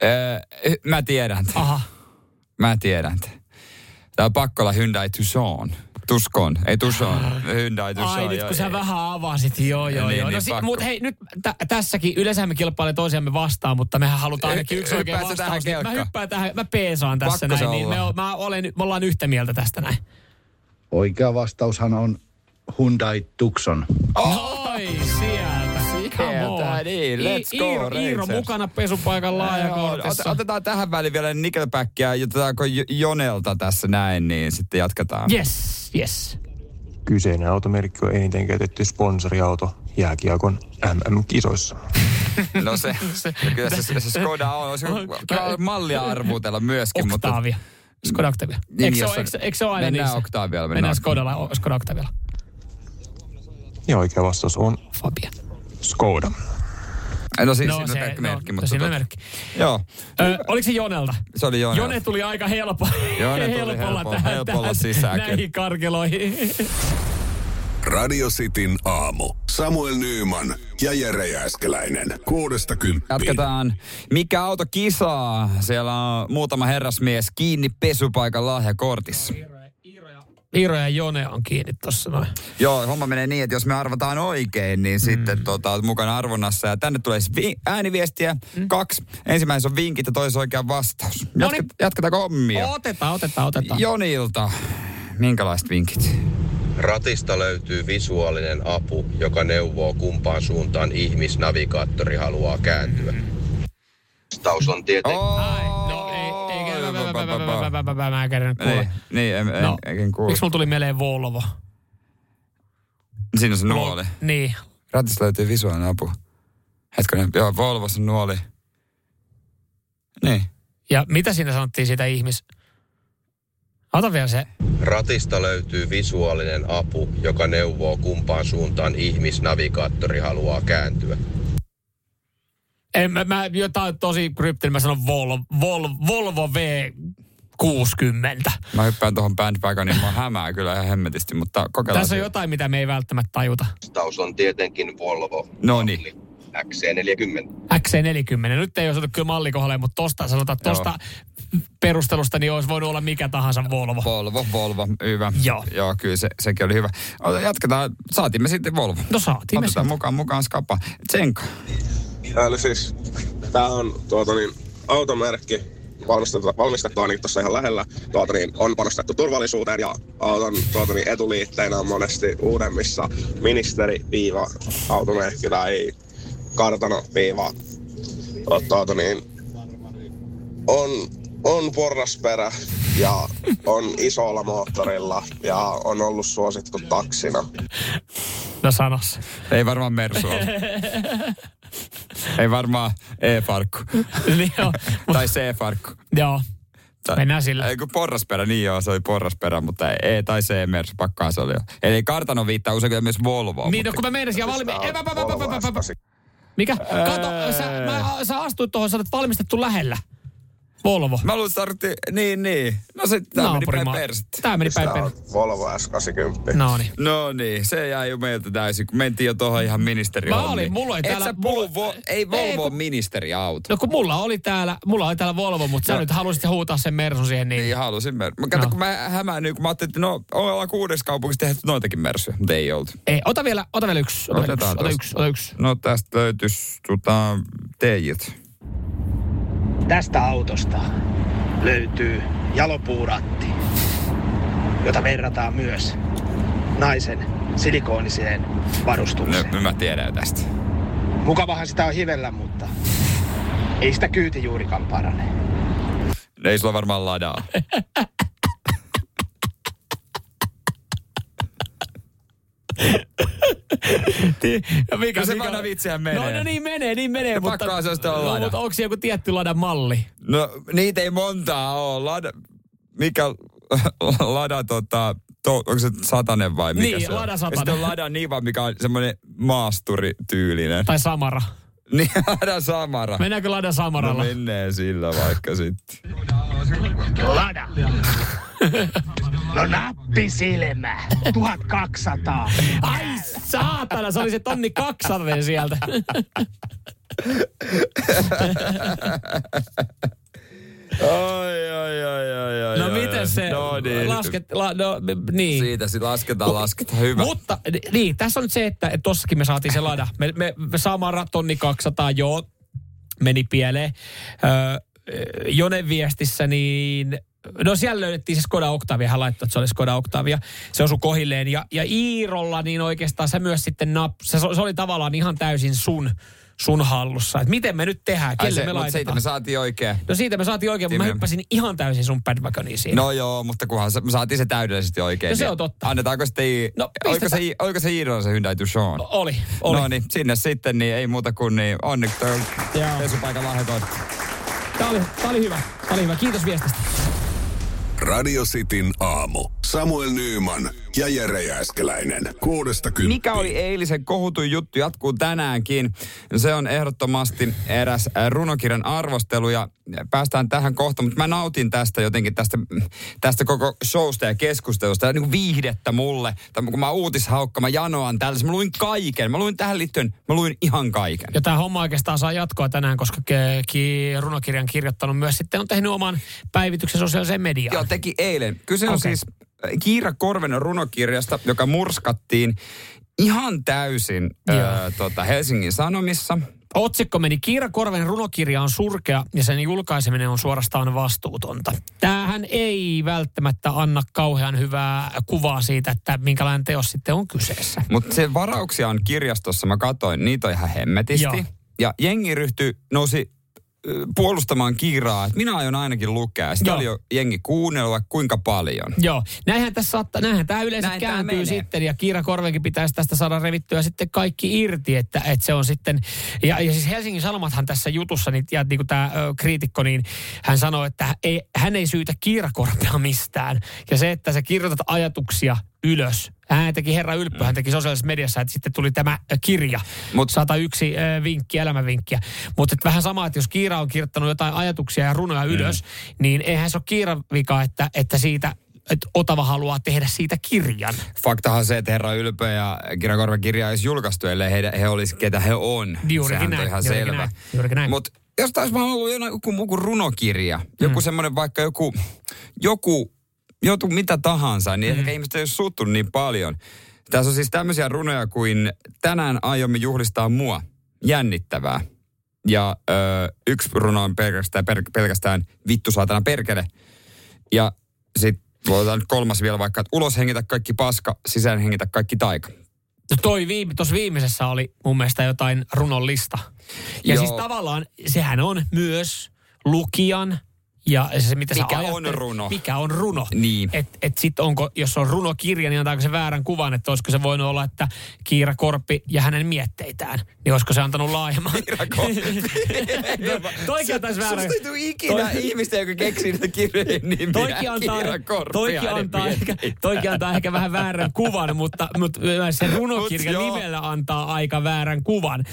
Öö, mä tiedän. Aha. Mä tiedän. tämän. Tää on pakko olla Hyundai Tucson. Tuskon, ei Tucson. Hyundai Tucson. Ai nyt kun sä ei. vähän avasit, joo joo Niin, joo. niin, No, si- pakko. mut hei nyt tä- tässäkin, yleensä me kilpailee toisiamme vastaan, mutta mehän halutaan ainakin yksi oikein hyppäätkö tähän vastaus. niin Mä hyppään tähän, mä peesaan tässä Pakko näin, niin me, mä olen, me ollaan yhtä mieltä tästä näin. Oikea vastaushan on Hyundai Tucson. Oi, sieltä. Come on. Sieltä, niin, let's go, Iiro, Iiro mukana pesupaikan laajakortissa. Ot- Otetaan tähän väliin vielä Nickelbackia ja otetaanko Jo- Jonelta tässä näin, niin sitten jatketaan. Yes, yes. Kyseinen automerkki on eniten käytetty sponsoriauto jääkiekon MM-kisoissa. <laughs> No se, kyllä se, se Skoda on. Olisi kiva mallia arvuutella myöskin, mutta Octavia. Skoda Octavia. Niin, eikö, se ole, eikö, eikö se ole aina Mennään niissä? Octavialla, mennään Mennään Skodalla, Skoda Octavialla. Ja oikea vastaus on Fabia. Skoda. No siis No siinä se- on merkki, no, merkki no mutta siinä on tota- merkki. Joo, Ö, oliko se Jonelta? se oli Joona. Jone tuli aika helpo, Jone tuli helpolla, helpo- tähän, helpolla tähän, näihin karkeloihin. Radio Cityn aamu. Samuel Nyyman ja Jere Jääskeläinen. Kuudesta kymppiin. Jatketaan. Mikä auto kisaa? Siellä on muutama herrasmies kiinni pesupaikan lahjakortissa. Iiro ja Jone on kiinni tossa noin. Joo, homma menee niin, että jos me arvataan oikein, niin mm. sitten tota, mukana arvonnassa. Ja tänne tulee siis vi- ääniviestiä. Mm. Kaksi. Ensimmäisessä on vinkit ja toisessa oikea vastaus. No Jatket, niin. jatketaanko hommia? Otetaan, otetaan, otetaan. Jonilta. Minkälaiset vinkit? Ratista löytyy visuaalinen apu, joka neuvoo kumpaan suuntaan ihmisnavigaattori haluaa kääntyä. Vastaus on tietenkin... Ei, Mä en kerran kuule. Niin, niin en, no. kuule. Miksi mulla tuli mieleen Volvo? Siinä on se niin, nuoli. Niin. Ratista löytyy visuaalinen apu. Hetkinen, joo, se nuoli. Niin. Ja mitä siinä sanottiin siitä ihmis... Ota vielä se. Ratista löytyy visuaalinen apu, joka neuvoo kumpaan suuntaan ihmisnavigaattori haluaa kääntyä. En, mä, mä jotain tosi kryptinen, mä sanon Volvo, Volvo, Volvo V60. Mä hyppään tuohon bandwagon, niin mä hämää kyllä ihan hemmetisti, mutta kokeillaan. Tässä on se. jotain, mitä me ei välttämättä tajuta. Vastaus on tietenkin Volvo No niin. XC40. XC40. Nyt ei osata kyllä malli kohdalle, mutta tosta sanotaan, tosta perustelusta niin olisi voinut olla mikä tahansa Volvo. Volvo, Volvo, hyvä. Joo. Joo, kyllä se, sekin oli hyvä. Jatketaan, saatiin me sitten Volvo. No saatiin me Otetaan sitten. mukaan, mukaan skapa. Tsenka. Eli siis, tää on tuota niin, automerkki, valmistettu, valmistettu ainakin tuossa ihan lähellä. Tuota niin, on panostettu turvallisuuteen ja auton tuota niin, etuliitteinä on monesti uudemmissa ministeri-viiva automerkki tai kartano-viiva. Tuota niin, on, on porrasperä ja on isolla moottorilla ja on ollut suosittu taksina. No sanos. Ei varmaan Mersu ole. <laughs> Ei varmaan E-farkku. <laughs> niin joo. tai C-farkku. Joo. Tai- Mennään sillä. Ei kun porrasperä, niin joo, se oli porrasperä, mutta E tai C Mersu, pakkaa se oli jo. Eli kartano viittaa usein kyllä myös Volvoon. Niin, no mutta- kun mä meinasin ja valmi... Mikä? Kato, sä, mä, sä astuit tuohon, sä olet valmistettu lähellä. Volvo. Mä luulen, että tarvittiin, niin, niin. No sitten tää meni päin persettä. Tää meni päin persettä. Volvo S80. No niin. No niin, se jäi jo meiltä täysin, kun mentiin jo tuohon ihan ministeriautoon. Mä olin, mulla oli Et täällä- sä puhu, mulla- vo, ei Volvo Ei, kun- ministeriauto. No kun mulla oli täällä, mulla oli täällä Volvo, mutta sä No. nyt halusit huutaa sen Mersun siihen niin. Niin halusin mer- Mä kato, No. kun mä hämäännyin, kun mä ajattelin, että no ollaan kuudessa kaupungissa tehty noitakin mersuja, mutta ei oltu. Ei, ota vielä, ota vielä yksi. Ota, vielä yksi, Otetaan ota yksi, ota yksi. No tästä löytyisi tota, teijät. Tästä autosta löytyy jalopuuratti, jota verrataan myös naisen silikooniseen varustukseen. No, mä tiedän tästä. Mukavahan sitä on hivellä, mutta ei sitä kyyti juurikaan parane. Ei sulla varmaan ladaa. <laughs> mikä, No se mikä- vanha vitsihän menee. No, no niin menee, niin menee. No mutta, on no, lada. mutta onko se joku tietty ladan malli? No niitä ei montaa ole. Lada, mikä <laughs> lada tota, to, onko se satanen vai mikä Niin, se on? Lada Ja satanen. sitten on lada niva, mikä on semmoinen maasturityylinen. Tai Samara. <laughs> Niin, lada samara. Mennäänkö ladan Samaralla? No menee sillä vaikka sitten. Lada. No nappisilmä. 1200. Ai saatana, se oli se tonni 200 sieltä. <laughs> Ai, ai, ai, ai, ai. No ai, miten se No niin. lasket, la, no, niin. Siitä sitten lasketaan, lasketaan. Hyvä. Mutta niin, tässä on nyt se, että, että tossakin me saatiin se lada. Me, me, me Samara tonni 200, joo, meni pieleen. Öö, Jonen viestissä niin No siellä löydettiin se Skoda Octavia, hän laittoi, että se oli Skoda Octavia. Se osui kohilleen. Ja, ja Iirolla niin oikeastaan se myös sitten nap, se, se oli tavallaan ihan täysin sun, sun hallussa. Että miten me nyt tehdään, Ai kelle se, me mutta siitä laitetaan. me saatiin oikein. No siitä me saatiin oikein, mutta mä hyppäsin ihan täysin sun bandwagoniin siinä. No joo, mutta kunhan se, me saatiin se täydellisesti oikein. No se on totta. Annetaanko sitten, No, oliko, se, oliko se Iirolla se Hyundai Tucson? Oli, oli. No niin, sinne sitten, niin ei muuta kuin niin onneksi toi pesupaikan lahjakortti. Tää oli, tää oli hyvä. Tää oli hyvä. Kiitos viestistä. Radio Cityn aamu. Samuel Nyyman ja Jere Jääskeläinen. Kuudesta kymppiin. Mikä oli eilisen kohutuin juttu, jatkuu tänäänkin. Se on ehdottomasti eräs äh, runokirjan arvostelu ja päästään tähän kohta, mutta mä nautin tästä jotenkin tästä, tästä koko showsta ja keskustelusta. Niin kuin viihdettä mulle. Tai kun mä uutishaukka, mä janoan tällaisen. Mä luin kaiken. Mä luin tähän liittyen, mä luin ihan kaiken. Ja tämä homma oikeastaan saa jatkoa tänään, koska ke- ki- runokirjan kirjoittanut myös sitten on tehnyt oman päivityksen sosiaaliseen mediaan. Joo, teki eilen. Kyse on Okei. siis Kiira Korven runokirjasta, joka murskattiin ihan täysin öö, tota Helsingin Sanomissa. Otsikko meni Kiira Korven runokirja on surkea ja sen julkaiseminen on suorastaan vastuutonta. Tämähän ei välttämättä anna kauhean hyvää kuvaa siitä, että minkälainen teos sitten on kyseessä. Mutta se varauksia on kirjastossa, mä katsoin, niitä on ihan hemmetisti. Joo. Ja jengi ryhtyi, nousi ö, puolustamaan Kiiraa, että minä aion ainakin lukea. Sitten Joo. oli jo jengi kuunnellut vaikka kuinka paljon. Joo, näinhän tässä saattaa, näinhän tämä yleensä Näin kääntyy menee. sitten ja Kiira Korvenkin pitäisi tästä saada revittyä sitten kaikki irti, että, että se on sitten, ja, ja siis Helsingin Sanomathan tässä jutussa, niin, ja niin kuin tämä ö, kriitikko, niin hän sanoi, että ei, hän ei syytä Kiira Korpea mistään. Ja se, että sä kirjoitat ajatuksia ylös, hän teki herra ylppö, hän teki sosiaalisessa mediassa, että sitten tuli tämä kirja, Mut- 101 ö, vinkkiä, elämänvinkkiä. Mutta vähän sama, että jos Kiira on kirjoittanut jotain ajatuksia ja runoja ylös, niin eihän se ole Kiiran vika, että, että siitä että Otava haluaa tehdä siitä kirjan. Faktahan se, että Herra Ylpö ja Kiira Korven kirja olisi julkaistu, ellei he, he olisi ketä he on. Juurikin Sehän näin, on ihan juurikin selvä. näin, juurikin näin. Mutta jos taisi vaan ollut joku, joku, joku runokirja, joku Mm. semmoinen vaikka joku, joku, joku mitä tahansa, niin Mm. ehkä ihmiset ei ole suuttunut niin paljon. Tässä on siis tämmöisiä runoja kuin tänään aiomme juhlistaa mua. Jännittävää. Ja ö, yksi runo on pelkästään, per, pelkästään vittu saatana perkele. Ja sitten voidaan nyt kolmas vielä vaikka, että ulos hengitä kaikki paska, sisään hengitä kaikki taika. No toi viime, tuossa viimeisessä oli mun mielestä jotain runon lista. Ja Joo. siis tavallaan sehän on myös lukijan ja se, mitä Mikä on runo? Mikä on runo? Niin. Et, et sit onko, jos on runokirja, niin antaako se väärän kuvan, että olisiko se voinut olla, että Kiira Korppi ja hänen mietteitään, niin olisiko se antanut laajemman? Kiira Korppi. <laughs> Toikin antaisi väärän. Susta ei tule ikinä Toi- ihmistä, joka keksii niitä kirjojen nimiä. Toikin antaa, Kiira Korppi toikin antaa, ehkä, toikin antaa ehkä vähän väärän kuvan, mutta, mutta se runokirja Mut nimellä antaa aika väärän kuvan.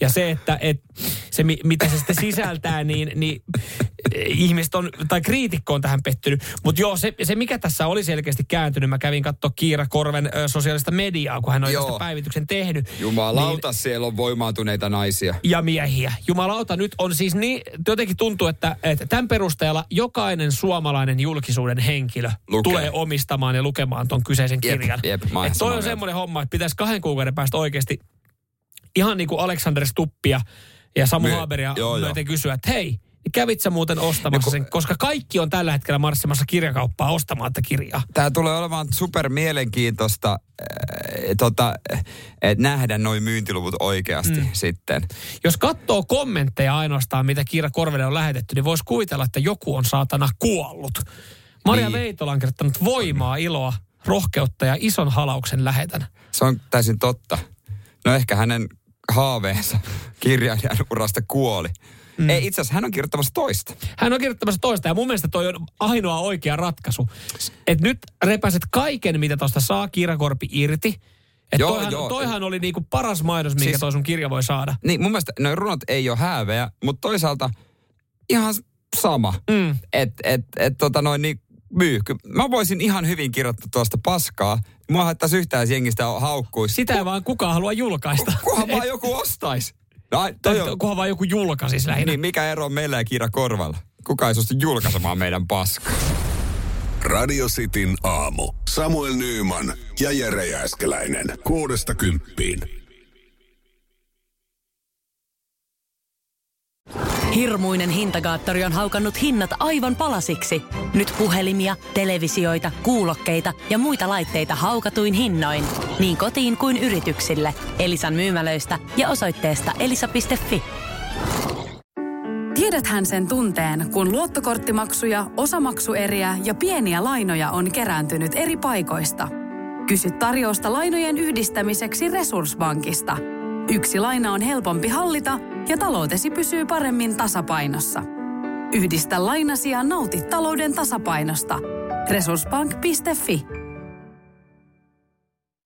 Ja se, että et, se mi- mitä se sitten sisältää, niin, niin ihmiset on, tai kriitikko on tähän pettynyt. Mutta joo, se, se mikä tässä oli selkeästi kääntynyt, mä kävin katsoa Kiira Korven ö, sosiaalista mediaa, kun hän on Joo. tästä päivityksen tehnyt. Jumalauta, niin, siellä on voimaantuneita naisia. ja miehiä. Jumalauta, nyt on siis niin, jotenkin tuntuu, että, että tämän perusteella jokainen suomalainen julkisuuden henkilö Lukee. tulee omistamaan ja lukemaan ton kyseisen Jep, kirjan. jep, oon Et toi on semmoinen homma, että pitäisi kahden kuukauden päästä oikeasti ihan niin kuin Alexander Stuppia ja Samu Haberia joo, joo. myöten kysyä, että hei, niin kävit sä muuten ostamassa sen, koska kaikki on tällä hetkellä marssimassa kirjakauppaa ostamaan tätä kirjaa. Tämä tulee olemaan super mielenkiintoista äh, tota, että nähdä noin myyntiluvut oikeasti mm. sitten. Jos katsoo kommentteja ainoastaan, mitä Kiira Korvelle on lähetetty, niin voisi kuvitella, että joku on saatana kuollut. Maria Niin. Veitola on kirjoittanut voimaa, iloa, rohkeutta ja ison halauksen lähetän. Se on täysin totta. No ehkä hänen haaveensa <laughs> kirjailijan urasta kuoli. Mm. Ei, itse asiassa hän on kirjoittamassa toista. Hän on kirjoittamassa toista ja mun mielestä toi on ainoa oikea ratkaisu. Että nyt repäset kaiken, mitä tuosta saa Kiirakorpi irti. Että Joo, toihan, joo. toihan oli niinku paras mainos, minkä Siis- toi sun kirja voi saada. Niin mun mielestä noin runot ei ole häävejä, mutta toisaalta ihan sama. Mm. Et, et, et, tota noin, niin myy. Mä voisin ihan hyvin kirjoittaa tuosta paskaa. Mua haittaisi yhtään, jengistä haukkuisi. Sitä ei vaan kukaan halua julkaista. Kunhan vaan joku ostaisi. No, ai, toi on, Kunhan vaan joku julkaisis lähinnä. niin mikä ero on meillä ja Kiira Korvalla? Kuka ei suostu julkaisemaan meidän paskaa? Radio Cityn aamu. Samuel Nyyman ja Jere Jääskeläinen. Kuudesta kymppiin. Hirmuinen hintakaattori on haukannut hinnat aivan palasiksi. Nyt puhelimia, televisioita, kuulokkeita ja muita laitteita haukatuin hinnoin. Niin kotiin kuin yrityksille. Elisan myymälöistä ja osoitteesta elisa.fi. Tiedäthän sen tunteen, kun luottokorttimaksuja, osamaksueriä ja pieniä lainoja on kerääntynyt eri paikoista. Kysy tarjousta lainojen yhdistämiseksi Resurssbankista. Yksi laina on helpompi hallita ja taloutesi pysyy paremmin tasapainossa. Yhdistä lainasi ja nauti talouden tasapainosta. Resurssbank.fi